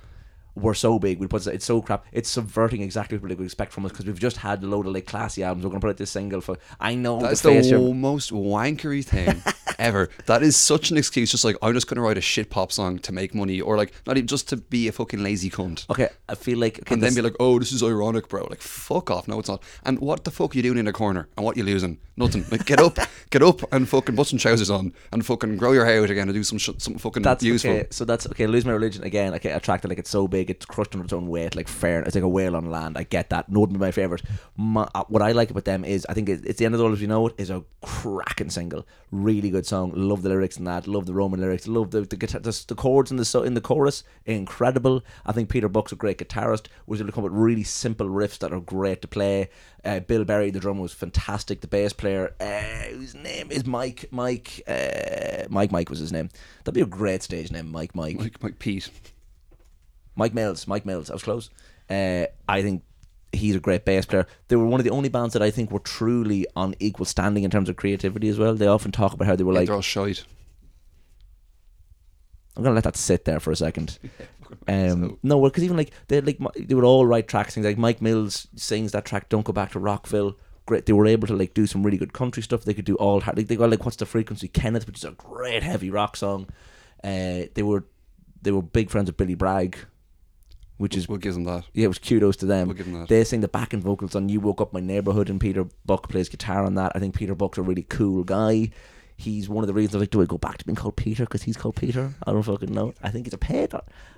We're so big, we put it's so crap. It's subverting exactly what we would expect from us because we've just had a load of like classy albums. We're gonna put out this single for. I know That's the the most wankery thing ever. That is such an excuse. Just like I'm just gonna write a shit pop song to make money, or like not even just to be a fucking lazy cunt. Okay, I feel like okay, and then be like, "Oh, this is ironic, bro." Like, fuck off. No, it's not. And what the fuck are you doing in a corner? And what you losing? Nothing. Like, get up, get up, and fucking put some trousers on, and fucking grow your hair out again, and do some sh- some fucking that's useful. okay. So that's okay. Lose my religion again. Okay, attracted like it's so big, it's crushed under its own weight. Like fair, it's like a whale on land. I get that. No, would be my favorite. My, uh, what I like about them is I think it, it's the end of the world as we know it is a cracking single. Really good song. Love the lyrics in that. Love the Roman lyrics. Love the the guitar, the, the chords in the in the chorus. Incredible. I think Peter Buck's a great guitarist. Was able to come up with really simple riffs that are great to play. Uh, Bill Berry, the drummer, was fantastic. The bass player, uh, whose name is Mike. Mike. Uh, Mike. Mike was his name. That'd be a great stage name, Mike. Mike. Mike. like Pete. Mike Mills. Mike Mills. I was close. Uh, I think he's a great bass player. They were one of the only bands that I think were truly on equal standing in terms of creativity as well. They often talk about how they were Yeah, like. they're all shite. I'm gonna let that sit there for a second. Um, no, because even like they like they would all write tracks. Things like Mike Mills sings that track. Don't go back to Rockville. Great. They were able to like do some really good country stuff. They could do all. Like, they got like what's the frequency? Kenneth, which is a great heavy rock song. Uh, they were they were big friends of Billy Bragg, which is We'll give them that. yeah, it was kudos to them. We'll give them that. They sing the backing vocals on "You Woke Up My Neighborhood," and Peter Buck plays guitar on that. I think Peter Buck's a really cool guy. He's one of the reasons I was like, do I go back to being called Peter because he's called Peter? I don't fucking know. I think it's a pet.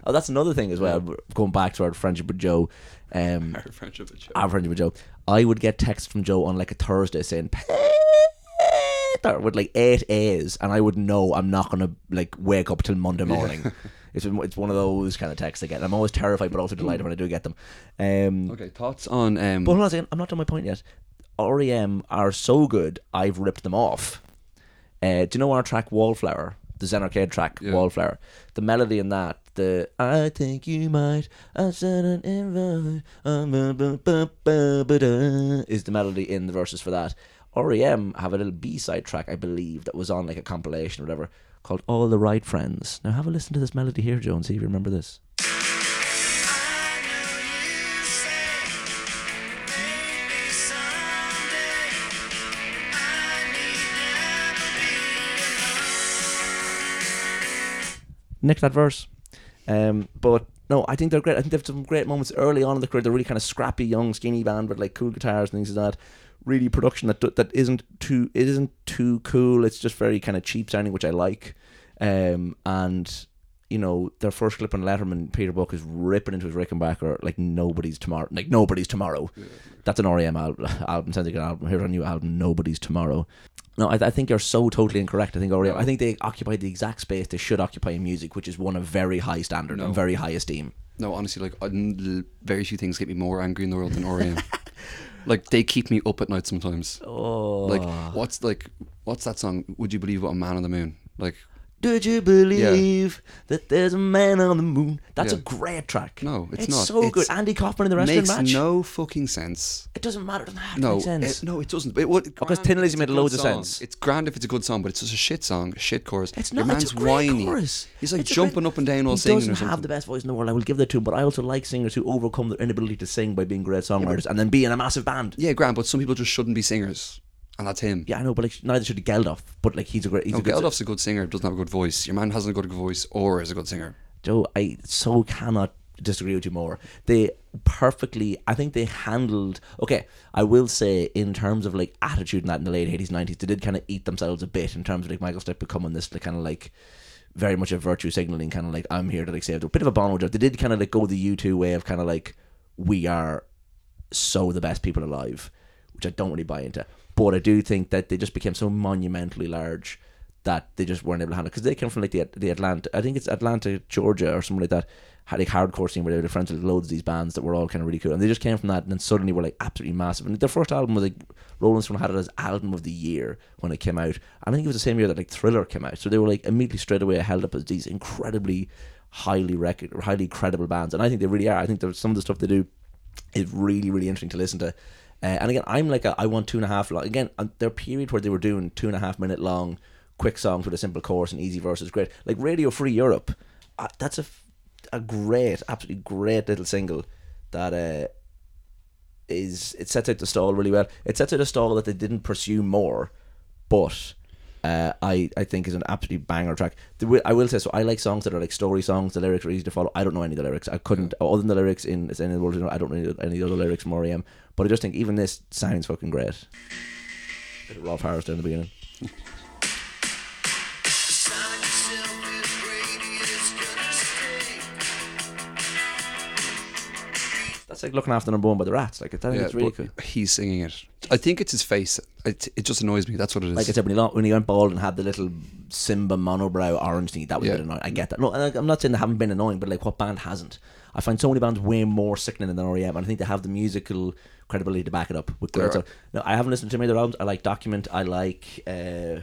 Oh, that's another thing as well. Going back to our friendship with Joe, um, Our friendship with Joe. our friendship with Joe, I would get texts from Joe on like a Thursday saying Peter with like eight A's, and I would know I'm not gonna like wake up till Monday morning. It's, it's one of those kind of texts I get. I'm always terrified, but also delighted when I do get them. Um, Okay, thoughts on um. but hold on a second, I'm not done my point yet. REM are so good, I've ripped them off. Uh, do you know our track Wallflower? The Zen Arcade track Yeah. Wallflower. The melody in that, the I think you might, I said an invite, da, is the melody in the verses for that. REM have a little B side track, I believe, that was on like a compilation or whatever, called All the Right Friends. Now have a listen to this melody here, Joe, and see if you remember this. Nick that verse. Um, but no, I think they're great. I think they have some great moments early on in the career. They're really kind of scrappy, young, skinny band with like cool guitars and things like that. Really production that that isn't too it isn't too cool. It's just very kind of cheap sounding, which I like. Um, and you know their first clip on Letterman, Peter Buck is ripping into his Rickenbacker like nobody's tomorrow. Like nobody's tomorrow. That's an REM album. album sounds like an album. Here's our new album, Nobody's Tomorrow. No, I, I think you're so totally incorrect. I think REM. I think they occupy the exact space they should occupy in music, which is one of very high standard No. and very high esteem. No, honestly, like very few things get me more angry in the world than REM. like they keep me up at night sometimes. Oh, Like what's like what's that song? Would you believe what a man on the moon? Like Did you believe that there's a man on the moon? That's a great track. No, it's not. it's so good. Andy Kaufman in the wrestling match Makes match. no fucking sense. It doesn't matter. It doesn't have to No, make sense. it, no, it doesn't. It, what, Because grand Tin if Lizzy it's a made good loads of song. sense. It's grand if it's a good song, but it's just a shit song, a shit chorus. It's Your not. man's it's a great whiny. chorus. He's like It's a jumping great- up and down while he singing doesn't or something. have the best voice in the world. I will give that to him, but I also like singers who overcome their inability to sing by being great songwriters and then be in a massive band. Yeah, grand, but some people just shouldn't be singers, and that's him. Yeah, I know, but like neither should Geldof. But like he's a great. He's No, a good. Geldof's a good singer, doesn't have a good voice. Your man hasn't got a good voice or is a good singer. Joe, I so cannot disagree with you more. They perfectly, I think they handled. Okay, I will say in terms of like attitude and that in the late eighties, nineties, they did kind of eat themselves a bit in terms of like Michael Stipe becoming this like, kind of like very much a virtue signaling kind of like I'm here to like save the bit of a Bono job. They did kind of like go the U two way of kind of like we are so the best people alive, which I don't really buy into. But I do think that they just became so monumentally large that they just weren't able to handle because they came from like the the Atlanta, I think it's Atlanta, Georgia, or something like that. Had like hardcore scene where they were friends with loads of these bands that were all kind of really cool, and they just came from that, and then suddenly were like absolutely massive. And their first album was like Rolling Stone had it as album of the year when it came out, I think it was the same year that like Thriller came out. So they were like immediately straight away held up as these incredibly highly rec- highly credible bands, and I think they really are. I think some of the stuff they do is really really interesting to listen to. Uh, and again, I'm like a, I want two and a half long. Again, um, their period where they were doing two and a half minute long quick songs with a simple chorus and easy verses, great. Like Radio Free Europe, uh, that's a great, absolutely great little single that uh, is it sets out the stall really well. It sets out a stall that they didn't pursue more, but uh, I I think is an absolutely banger track. The, I will say so. I like songs that are like story songs. The lyrics are easy to follow. I don't know any of the lyrics. I couldn't other than the lyrics in "It's Any the World." I don't know any of the other lyrics from REM. But I just think even this sounds fucking great. Bit of Rolf Harris there in the beginning. That's like looking after number one by the rats. Like I think Yeah, it's really cool. he's singing it. I think it's his face. It, it just annoys me. That's what it is. Like I said, when he, when he went bald and had the little Simba monobrow orange thing, that was a Yeah. bit annoying. I get that. No, I'm not saying they haven't been annoying, but like what band hasn't? I find so many bands way more sickening than REM, and I think they have the musical credibility to back it up with great. No, I haven't listened to many of their albums. I like Document. I like uh,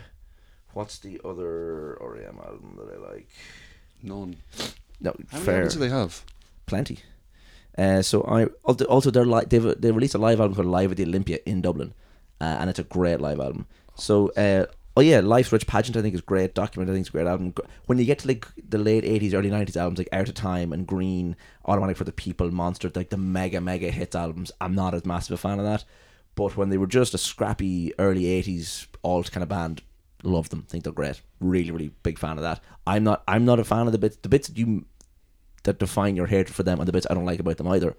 what's the other REM album that I like? None. No, How many fair, albums do they have? plenty. Uh, so I also- they're li- they've they released a live album called Live at the Olympia in Dublin, uh, and it's a great live album. So uh, oh yeah, Life's Rich Pageant I think is great. Document I think is great album. When you get to like the late eighties, early nineties albums like Out of Time and Green, Automatic for the People, Monster, like the mega mega hits albums, I'm not as massive a fan of that. But when they were just a scrappy early eighties alt kind of band, love them. Think they're great. Really really big fan of that. I'm not I'm not a fan of the bits the bits that you that define your hatred for them and the bits I don't like about them either.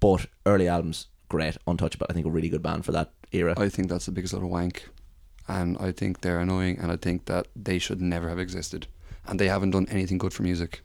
But early albums, great, untouchable. I think a really good band for that era. I think that's the biggest little wank, and I think they're annoying, and I think that they should never have existed, and they haven't done anything good for music.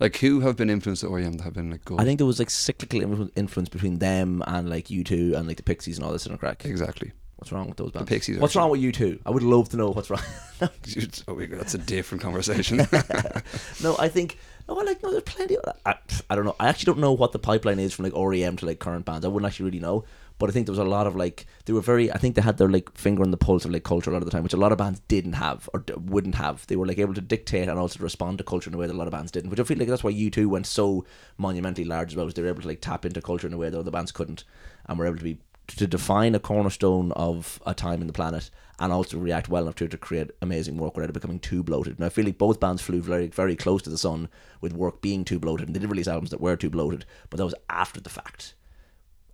Like who have been influenced at REM that have been like good? I think there was like cyclical influence between them and like U2 and like the Pixies and all this in a crack. exactly. What's wrong with those bands? Pixies What's wrong with U2? I would love to know what's wrong. oh, that's a different conversation. no, I think I like no. There's plenty. Of, I, I don't know. I actually don't know what the pipeline is from like REM to like current bands. I wouldn't actually really know. But I think there was a lot of like they were very. I think they had their like finger on the pulse of like culture a lot of the time, which a lot of bands didn't have or d- wouldn't have. They were like able to dictate and also respond to culture in a way that a lot of bands didn't. Which I feel like that's why U2 went so monumentally large as well. Was they were able to like tap into culture in a way that other bands couldn't, and were able to be to define a cornerstone of a time in the planet and also react well enough to it to create amazing work without it becoming too bloated. And I feel like both bands flew very, very close to the sun with work being too bloated, and they did release albums that were too bloated, but that was after the fact,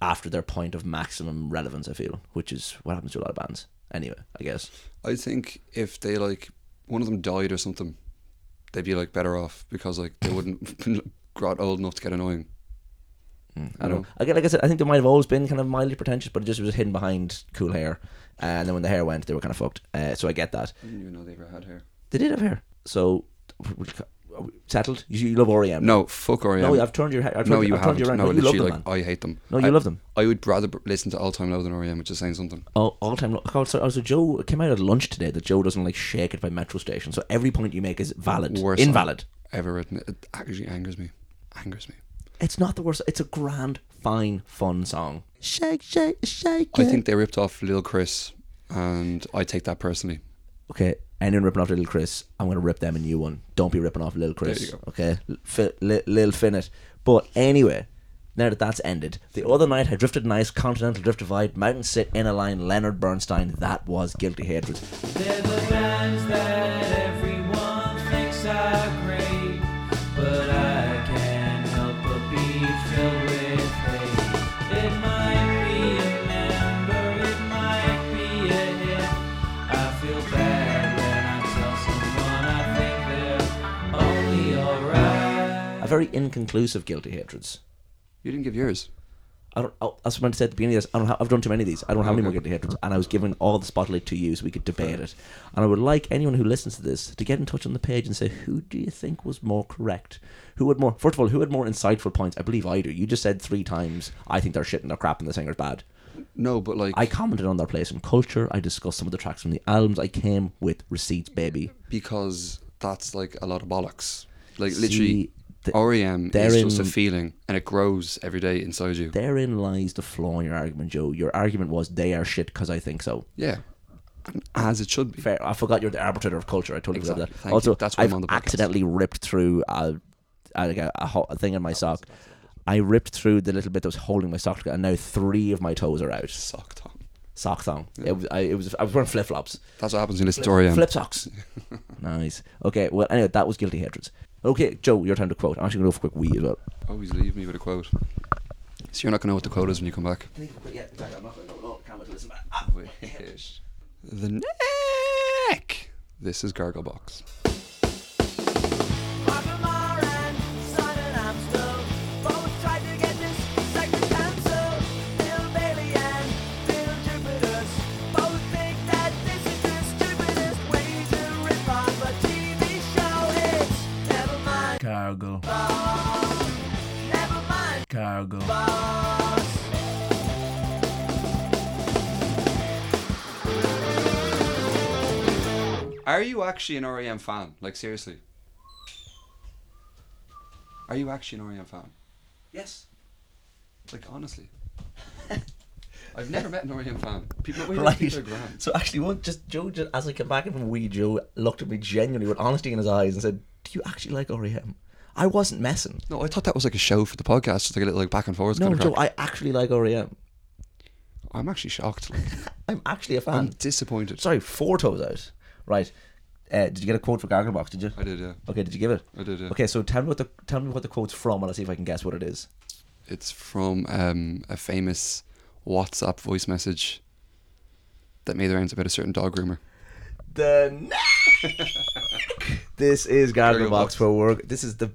after their point of maximum relevance. I feel, which is what happens to a lot of bands. Anyway, I guess. I think if they like one of them died or something, they'd be like better off because like they wouldn't got old enough to get annoying. I don't know. Again, like I said, I think they might have always been kind of mildly pretentious, but it just was hidden behind cool hair. Uh, and then when the hair went, they were kind of fucked. Uh, so I get that. I didn't even know they ever had hair. They did have hair. So settled. You, you love REM. No, fuck REM. No, I've turned your head. I've no, you I've haven't. you around. No, No, you love them, like man. I hate them. No, you I, love them. I would rather listen to All Time Low than REM, which is saying something. Oh, all time. low. Oh, so, also, Joe it came out at lunch today that Joe doesn't like shake it by Metro Station. So every point you make is valid, Worst song invalid. ever written. It actually angers me. Angers me. It's not the worst. It's a grand, fine, fun song. Shake, shake, shake. I it. think they ripped off Lil Chris, and I take that personally. Okay, Anyone ripping off Little Chris, I'm going to rip them a new one. Don't be ripping off Little Chris. you go. Okay, Fi- li- Lil Finnet. But anyway, now that that's ended, the other night I drifted nice, continental drift divide, mountain sit in a line, Leonard Bernstein. That was guilty hatred. Very inconclusive guilty hatreds. You didn't give yours. I don't. Oh, that's what I meant to say at the beginning of this. I don't. Have, I've done too many of these. I don't have any more guilty hatreds, and I was giving all the spotlight to you so we could debate it. And I would like anyone who listens to this to get in touch on the page and say who do you think was more correct? Who had more? First of all, who had more insightful points? I believe I do. You just said three times. I think they're shit and they're crap and the singer's bad. No, but like I commented on their place in culture. I discussed some of the tracks from the albums. I came with receipts, baby. because that's like a lot of bollocks. Like See, literally, th- REM is just a feeling, and it grows every day inside you. Therein lies the flaw in your argument, Joe. Your argument was they are shit because I think so. Yeah, as it should be. fair. I forgot you're the arbitrator of culture. I totally Exactly. forgot that. Thank also, you. That's why I've I'm on the podcast. accidentally ripped through a, a, a, a, ho- a thing in my sock. I ripped through the little bit that was holding my sock together, and now three of my toes are out. Sock Tom. Sock thong. It was. I, it was. I was wearing flip flops. That's what happens in listen to Flip socks. nice. Okay. Well, anyway, that was guilty hatreds. Okay, Joe, your time to quote. I'm actually going to go for a quick wee as well. Always leave me with a quote. So you're not gonna know what the quote is when you come back. Yeah, I'm not going to know. Can't wait to listen back. Ah. The neck. This is Garglebox. Macklemore mind, Cargo. boss. Are you actually an REM fan? Like seriously? Are you actually an REM fan? Yes. Like honestly? I've never met an REM fan. People, we Right. people are grand. So actually, one just Joe, just, as I came back in from Wee Joe, looked at me genuinely with honesty in his eyes and said, "Do you actually like REM?" I wasn't messing. No, I thought that was like a show for the podcast, just like a little like back and forth No, kind of Joe. I actually like REM. I'm actually shocked. I'm actually a I'm fan. disappointed. Sorry, four toes out. Right. Uh, did you get a quote for Garglebox? Did you? I did, yeah. Okay. Did you give it? I did, yeah. Okay. So tell me what the tell me what the quote's from, and I'll see if I can guess what it is. It's from um, a famous WhatsApp voice message that made the rounds about a certain dog groomer. The this is Garglebox. for work. This is the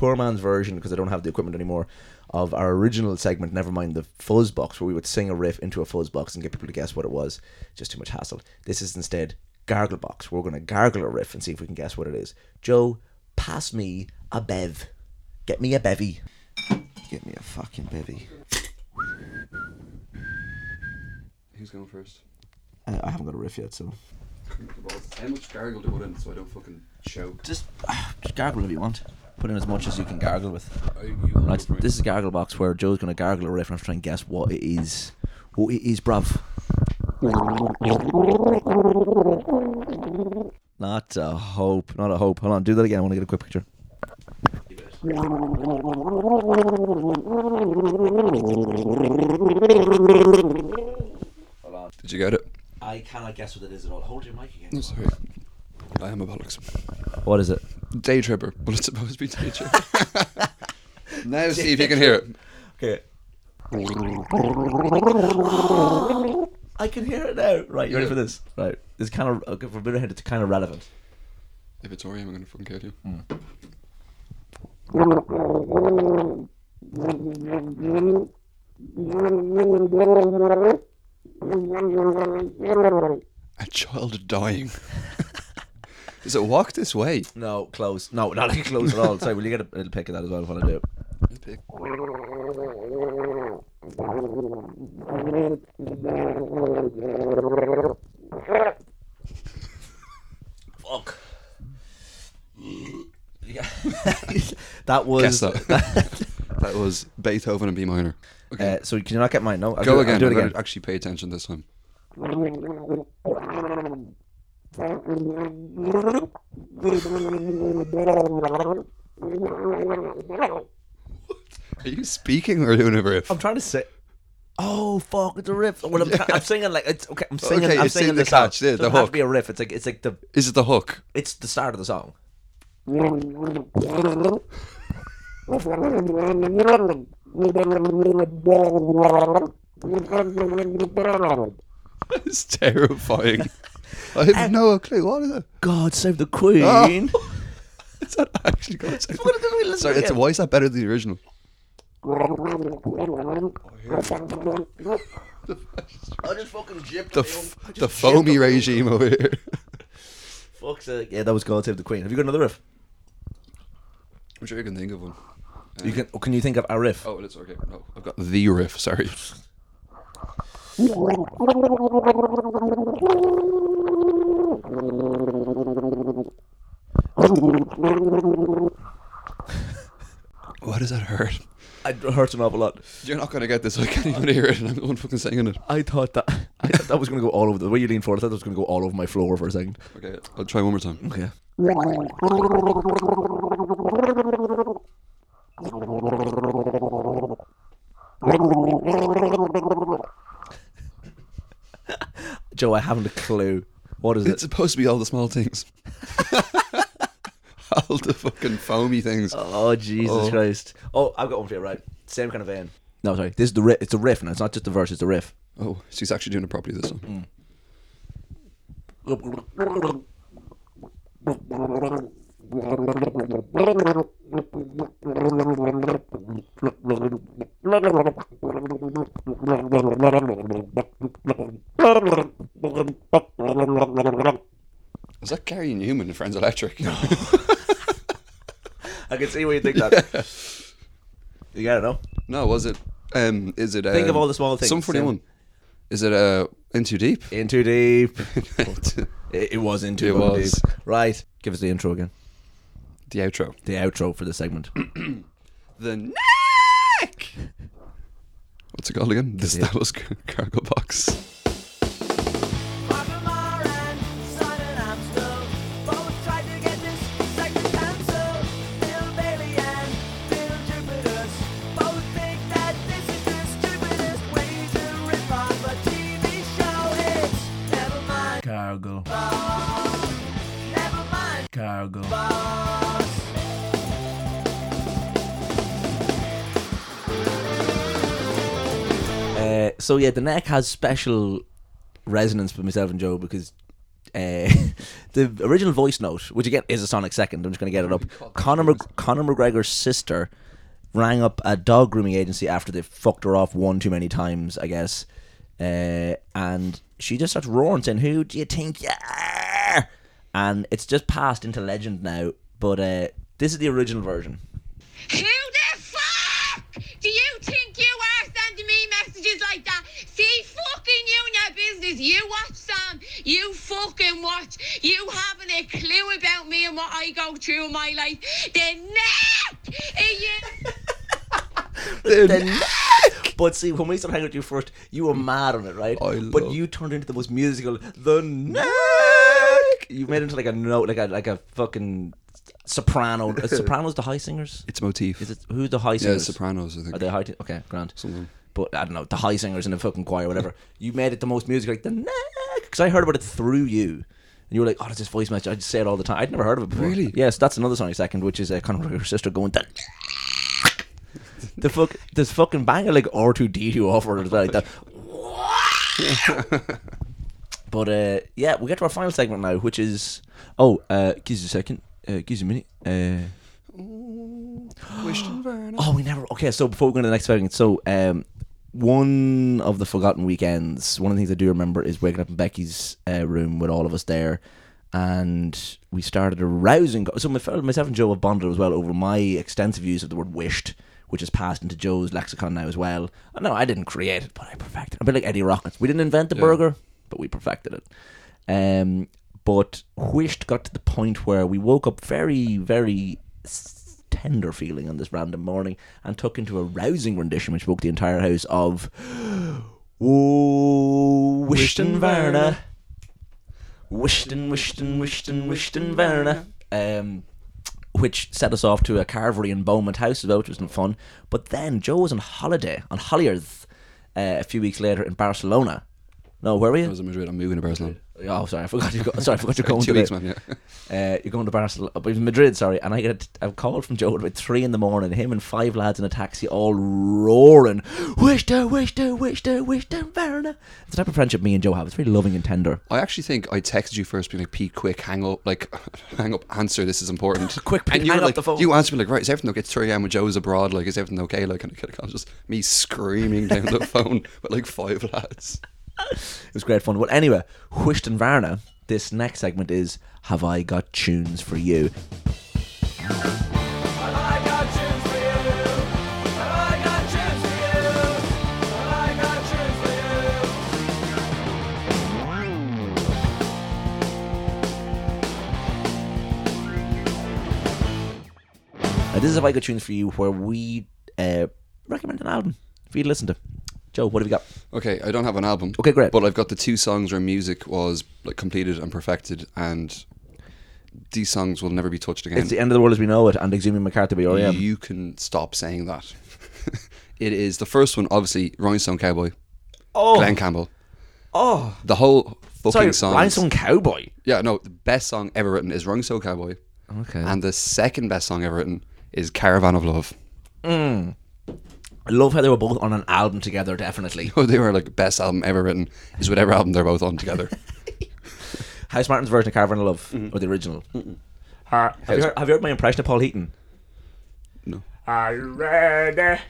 poor man's version because I don't have the equipment anymore of our original segment. Never mind the fuzz box where we would sing a riff into a fuzz box and get people to guess what it was. Just too much hassle. This is instead gargle box. We're going to gargle a riff and see if we can guess what it is. Joe, pass me a bev. Get me a bevy. Get me a fucking bevy. Who's going first? Uh, I haven't got a riff yet, so How much gargle do I put in so I don't fucking choke? just, just gargle if you want. Put in as much as you can gargle with. Right, it for me. this is Gargle Box where Joe's going to gargle a riff and I have to try and guess what it is. What it is, bruv. Not a hope. Not a hope. Hold on, do that again. I want to get a quick picture. Hold on. Did you get it? I cannot guess what it is at all. Hold your mic again. Sorry. I am a bollocks. What is it? Day tripper, but it's supposed to be day tripper. now see if you can hear it. Okay. I can hear it now. Right, you ready for this? Right. This kind of, okay, for a bit of hint, it's kind of relevant. If it's REM, I'm gonna fucking kill you. Hmm. A child dying. Does it walk this way? No, close. No, not like close at all. Sorry, will you get a little pick of that as well while I do it? Let's pick. Fuck. that was. Guess that. that was Beethoven and B minor. Okay. Uh, so can you not get mine? No, I'll Go do, again. I'll do it I'm again. actually pay attention this time. Are you speaking or doing a riff? I'm trying to say. Oh fuck! It's a riff. Well, I'm, I'm singing like it's okay. I'm singing. Okay, I'm singing the, the song. yeah, It the doesn't have to hook. be a riff. It's like it's like the Is it the hook? it's the start of the song. It's terrifying. I have no clue. What is it? God save the Queen. Oh. Is that actually What is it? Listen Sorry, it's, why is that better than the original? I just fucking gypped The, f- the foamy regime over here. Fuck's sake. Yeah, that was God Save the Queen. Have you got another riff? I'm sure you can think of one. You uh, can. Can you think of a riff? Oh, it's okay. No, I've got the riff. Sorry. Why does that hurt? It hurts an awful lot. You're not going to get this. I can't even hear it. and I'm the one fucking singing it. I thought that I thought that was going to go all over the way you lean forward. I thought that was going to go all over my floor for a second. Okay, I'll try one more time. Okay. Joe, I haven't a clue. What is It's it? It's supposed to be all the small things. all the fucking foamy things. Oh Jesus Oh. Christ! Oh, I've got one for you. Right, same kind of vein. No, sorry. This is the riff. It's a riff, and it's not just the verse. It's the riff. Oh, she's actually doing it properly this time. Is that Gary Numan in Friends Electric? I can see where you think that. You gotta know. no, was it? Um, is it? Um, Think of all the small things. Sum forty-one. Is it uh, in too deep? In too deep. it, it was in too It was. deep. Right. Give us the intro again. The outro. The outro for the segment. The neck. What's it called again? This Yeah. that was car- cargo box. Michael Moore so yeah, the neck has special resonance for myself and Joe because uh, the original voice note, which again is a Sonic second, I'm just going to get it up. Conor, Mc- Conor McGregor's sister rang up a dog grooming agency after they fucked her off one too many times, I guess, uh, and she just starts roaring saying, "Who do you think you are?" And it's just passed into legend now. But uh, this is the original version. Who the fuck do you think you are sending me like that? See, fucking you and your business. You watch Sam. You fucking watch. You haven't a clue about me and what I go through in my life. The neck! Are you? the neck. But see, when we started hanging with you first, you were mad on it, right? I but love- you turned into the most musical, the neck. You made it into like a note, like a like a fucking soprano. Is sopranos the high singers? It's motif. Is it who's the high singers? yeah, singers? Sopranos. I think. Are they high? T- okay, grand. Some of them. But I don't know the high singers in the fucking choir, whatever. you made it the most music like the neck, because I heard about it through you. And you were like, "Oh, that's this voice match." I just say it all the time. I'd never heard of it before. Really? Yes, that's another song. Second, which is uh, Conor McGregor's sister going the the fuck this fucking banger like R two D two offer as well like that. but uh, yeah, we get to our final segment now, which is oh, uh, give us a second, uh, give us a minute. Uh. Oh, we never. Okay, so before we go to the next segment, so um, one of the forgotten weekends, one of the things I do remember is waking up in Becky's uh, room with all of us there, and we started a rousing. So my, myself and Joe have bonded as well over my extensive use of the word "wished," which has passed into Joe's lexicon now as well. No, I didn't create it, but I perfected it. A bit like Eddie Rocket's. We didn't invent the Yeah. burger, but we perfected it. Um, but wished got to the point where we woke up very, very tender feeling on this random morning and took into a rousing rendition which woke the entire house of Whoa, Wished and Varna. Wishton, Wishton, Wishton, Wishton, Werner. Um, which set us off to a carvery in Beaumont House as well, which was fun. But then Joe was on holiday, on Holliers, uh, a few weeks later in Barcelona. No, where were you? I was in Madrid. I'm moving to Barcelona. Oh, sorry, I forgot you. Go, sorry, I forgot you're going Two to weeks, man. Yeah. Uh, you're going to Barcelona, but Madrid, sorry. And I get a, a call from Joe at about three in the morning. Him and five lads in a taxi, all roaring, "Wish to, wish to, wish to, wish to, Werner." It's the type of friendship me and Joe have. It's really loving and tender. I actually think I texted you first, being like, "Pete, quick, hang up, like, hang up, answer. This is important." Quick, Pete, and you hang were like, the phone. You answered me like, "Right, is everything okay?" It's 3 a.m. when Joe's abroad. Like, is everything okay? Like, and I was just me screaming down the phone with like five lads. It was great fun. Well, anyway, Wished and Varna. This next segment is Have I Got Tunes for You? This is Have I Got Tunes for You, where we uh, recommend an album for you to listen to. Joe, what have you got? Okay, I don't have an album. Okay, great. But I've got the two songs where music was like completed and perfected, and these songs will never be touched again. It's the end of the world as we know it, and Exhuming McCarthy by R.E.M. You can stop saying that. it is the first one, obviously, Rhinestone Cowboy, Oh, Glen Campbell. oh, The whole fucking song. Rhinestone Cowboy. Yeah, no, the best song ever written is Rhinestone Cowboy, Okay. and the second best song ever written is Caravan of Love. Mm. I love how they were both on an album together, definitely. Oh, they were like best album ever written. Is whatever album they're both on together. Housemartins' version of Caravan of Love, or the original. Uh, have, you heard, have you heard my impression of Paul Heaton? no. Are you ready?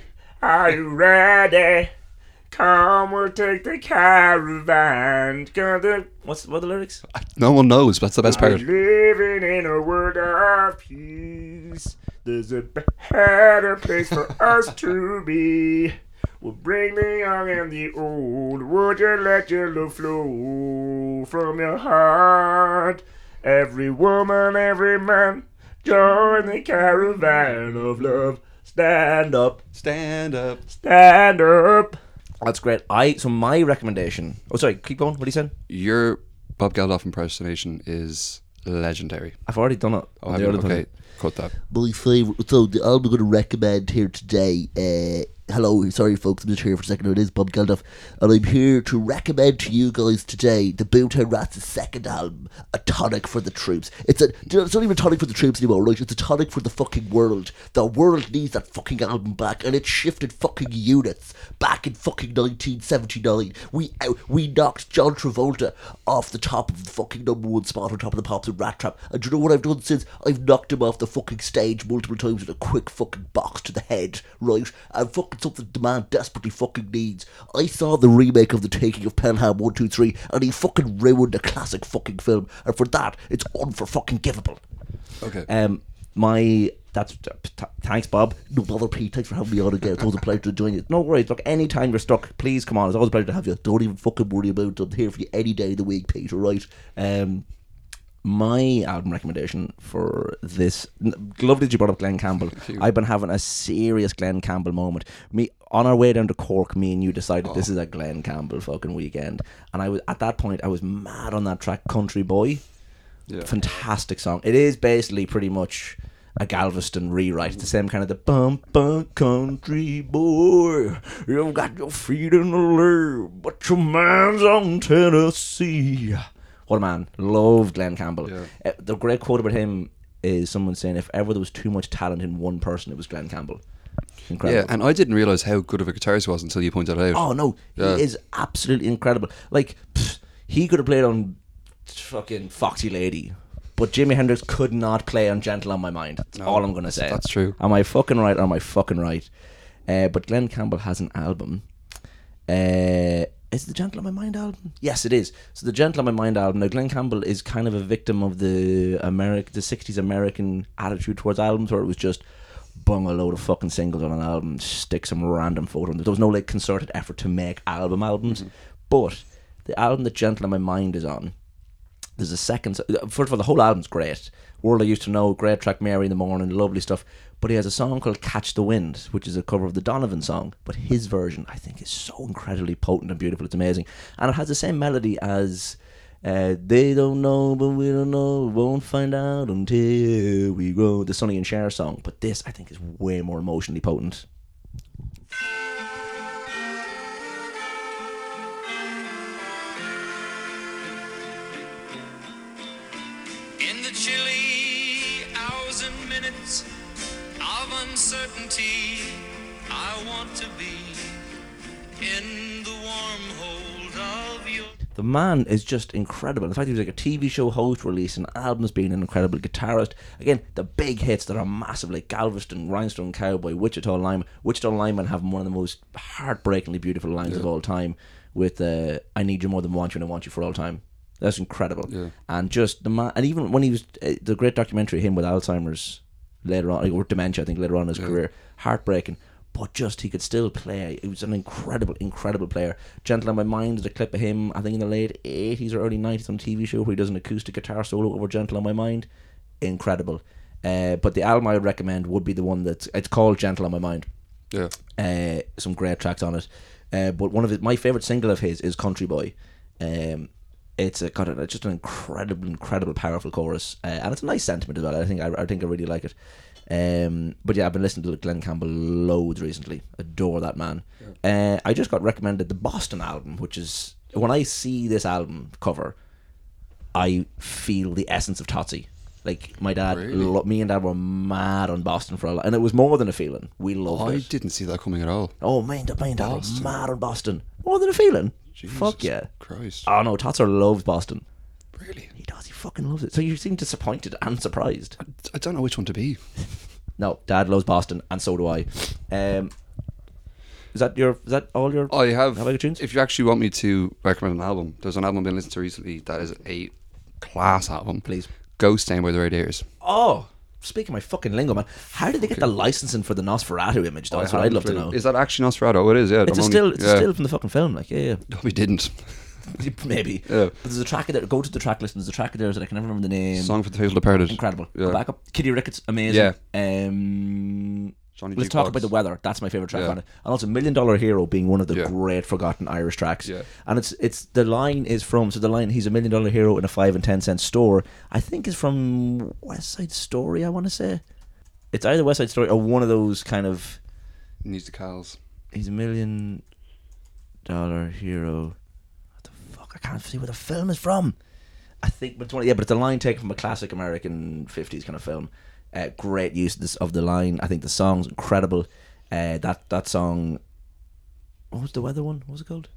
Are you ready? Come, we'll take the caravan. Gonna What's what are the lyrics? No one knows. That's the best Are part. living in a world of peace. There's a better place for us to be. We'll bring the young and the old. Would you let your love flow from your heart? Every woman, every man, join the caravan of love. Stand up, Stand up. stand up. That's great. I so my recommendation. Oh, sorry. Keep going. What are you saying? Your Bob Geldof impersonation is legendary. I've already done it. Oh, on have the you? other thing. Okay, cut that. my favourite. So the album I'm going to recommend here today. Uh, hello, sorry folks, I'm just here for a second. It is Bob Geldof, and I'm here to recommend to you guys today the Boomtown Rats' second album, A Tonic for the Troops. It's a. It's not even a tonic for the troops anymore, right? It's a tonic for the fucking world. The world needs that fucking album back, and it shifted fucking units back in fucking 1979. We out, we knocked John Travolta off the top of the fucking number one spot on top of the pops and Rat Trap. And do you know what I've done since? I've knocked him off the fucking stage multiple times with a quick fucking box to the head, right? And fucking something the man desperately fucking needs. I saw the remake of The Taking of Pelham 123 and he fucking ruined a classic fucking film. And for that, it's unfor-fucking givable. Okay. Um, my that's t- thanks, Bob. No bother, Pete. Thanks for having me on again. It's always a pleasure to join you. No worries. Look, anytime you're stuck, please come on. It's always a pleasure to have you. Don't even fucking worry about it. I'm here for you any day of the week, Pete. All right. Um, my album recommendation for this lovely that you brought up Glen Campbell. I've been having a serious Glen Campbell moment. Me on our way down to Cork, me and you decided this oh. is a Glen Campbell fucking weekend, and I was at that point I was mad on that track, Country Boy. Yeah. Fantastic song. It is basically pretty much a Galveston rewrite. It's the same kind of the bum bum country boy. You've got your feet in the but your mind's on Tennessee. What a man. Loved Glen Campbell. Yeah. Uh, the great quote about him is someone saying, if ever there was too much talent in one person, it was Glen Campbell. Incredible. Yeah, and I didn't realize how good of a guitarist he was until you pointed it out. Oh no, Yeah. he is absolutely incredible. Like pfft, he could have played on fucking Foxy Lady, but Jimi Hendrix could not play on Gentle on My Mind. That's No, all I'm gonna say. that's true. Am I fucking right? Or am I fucking right? Uh, but Glen Campbell has an album. Uh, is it the Gentle on My Mind album? Yes, it is. So the Gentle on My Mind album. Now Glen Campbell is kind of a victim of the American, the '60s American attitude towards albums, where it was just bung a load of fucking singles on an album, stick some random photo. there. There was no like concerted effort to make album albums. Mm-hmm. But the album that Gentle on My Mind is on, there's a second. Uh, first of all, the whole album's great. World I Used to Know, great track, Mary in the Morning, lovely stuff. But he has a song called Catch the Wind, which is a cover of the Donovan song. But his version, I think, is so incredibly potent and beautiful. It's amazing. And it has the same melody as Uh, they don't know, but we don't know. We won't find out until we grow. The Sonny and Cher song, but this I think is way more emotionally potent. Of uncertainty, I want to be in the warm hold of your. The man is just incredible. In fact, he was like a TV show host, releasing albums, being an incredible guitarist. Again, the big hits that are massive, like Galveston, Rhinestone Cowboy, Wichita Lineman. Wichita Lineman having one of the most heartbreakingly beautiful lines of all time with uh, I Need You More Than Want You and I Want You For All Time. That's incredible. Yeah. And just the man, and even when he was, uh, the great documentary, him with Alzheimer's later on, or dementia, I think later on in his career, heartbreaking. But just he could still play. He was an incredible, incredible player. Gentle on My Mind is a clip of him, I think in the late 80s or early 90s on a TV show where he does an acoustic guitar solo over Gentle on My Mind. Incredible. Uh, but the album I would recommend would be the one that's, it's called Gentle on My Mind. Yeah. Uh, some great tracks on it. Uh, but one of his, my favorite single of his is Country Boy. Um, it's a, got a, just an incredible, incredible, powerful chorus, uh, and it's a nice sentiment as well. I think I, I think I really like it. Um, but yeah, I've been listening to Glen Campbell loads recently. Adore that man. Uh, I just got recommended the Boston album, which is when I see this album cover, I feel the essence of Totsy. Like my dad, Really? lo- me and dad were mad on Boston for a lot, and it was more than a feeling. We loved I it. didn't see that coming at all. Oh, man, dad, man, dad were Boston. mad on Boston. More than a feeling. Jesus Fuck yeah. Christ. Oh no, Totser loves Boston. Really? He does. He fucking loves it. So you seem disappointed and surprised. I don't know which one to be. No, Dad loves Boston, and so do I. Um, is that your? Is that all your? I have. Have I tunes? If you actually want me to recommend an album, there's an album I've been listening to recently that is a class album. Please. Ghost Town by the Radiators. Oh, speaking my fucking lingo, man. How did they get the licensing for the Nosferatu image? Though? That's what I'd love to know. Is that actually Nosferatu? Oh, it is. Yeah. It's a I'm only- still. It's yeah. still from the fucking film. Like, yeah, No, we didn't. maybe. Yeah. But there's a track there. Go to the track list. and There's a track there that I can never remember the name. Song for the Faithful Departed. Incredible. Yeah. Go back up. Kitty Ricketts, amazing. Yeah. Um, Johnny let's talk about the weather. That's my favorite track Yeah. on it. And also, Million Dollar Hero being one of the Yeah. great forgotten Irish tracks. Yeah. And it's it's the line is from so the line he's a million dollar hero in a five and ten cent store. I think is from West Side Story. I want to say it's either West Side Story or one of those kind of Musicals. he's a million dollar hero. What the fuck? I can't see where the film is from. I think, but it's one, yeah, but it's a line taken from a classic American '50s kind of film. Uh, great use of, this, of the line. I think the song's incredible. Uh, that that song. What was the weather one? What was it called?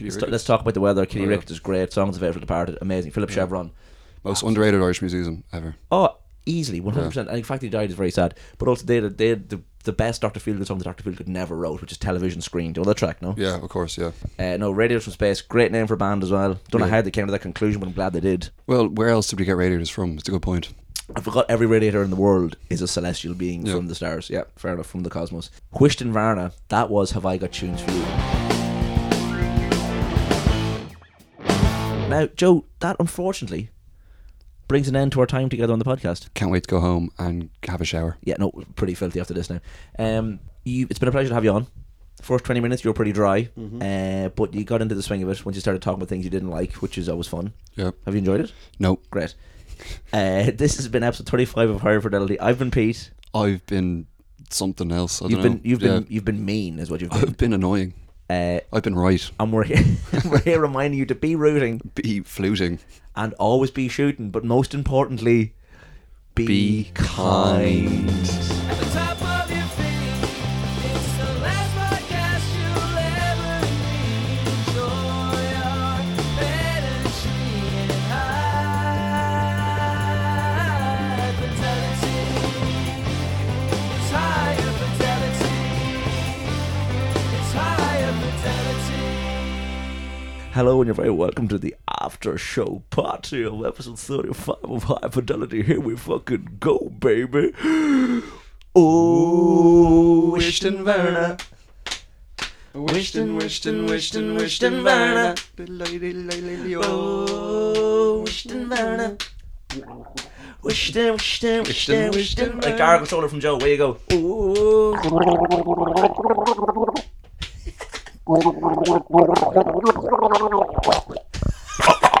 Let's, Ricketts. let's talk about the weather. Kitty Oh, yeah. Ricketts is great. Songs of Faithful Departed, amazing. Philip Chevron. Most underrated Irish musician ever. Oh, easily, one hundred percent. And in fact, he died is very sad. But also, they they the the best Doctor Feelgood song that Doctor Feelgood never wrote, which is Television Screen. Do you know that track? No. Yeah, of course, yeah. Uh, no, Radios from Space, great name for a band as well. Don't know how they came to that conclusion, but I'm glad they did. Well, where else did we get Radiators from? It's a good point. I forgot every radiator in the world is a celestial being Yeah. from the stars. Yeah, fair enough, from the cosmos. Wishton Varna, that was Have I Got Tunes for You. Now, Joe, that unfortunately brings an end to our time together on the podcast. Can't wait to go home and have a shower. Yeah, no, pretty filthy after this now. Um, you, it's been a pleasure to have you on. First 20 minutes, you were pretty dry, uh, but you got into the swing of it once you started talking about things you didn't like, which is always fun. Yeah. Have you enjoyed it? No, Great. Uh, this has been episode 25 of Higher Fidelity. I've been Pete. I've been something else. I You've don't been know. you've Yeah. been you've been mean is what you've been. I've been annoying. Uh, I've been right. and we're here, we're here reminding you to be rooting Be fluting. and always be shooting, but most importantly, be, Be kind. At Hello, and you're very welcome to the after show party of episode 35 of High Fidelity. Here we fucking go, baby. Oh, Wishton Werner. Wishton, Wishton, Wishton, Wishton Werner. Oh, Wishton Werner. Wishton, Wishton, Wishton, Wishton. Like Solar from Joe, where you go? Ooh. あっ。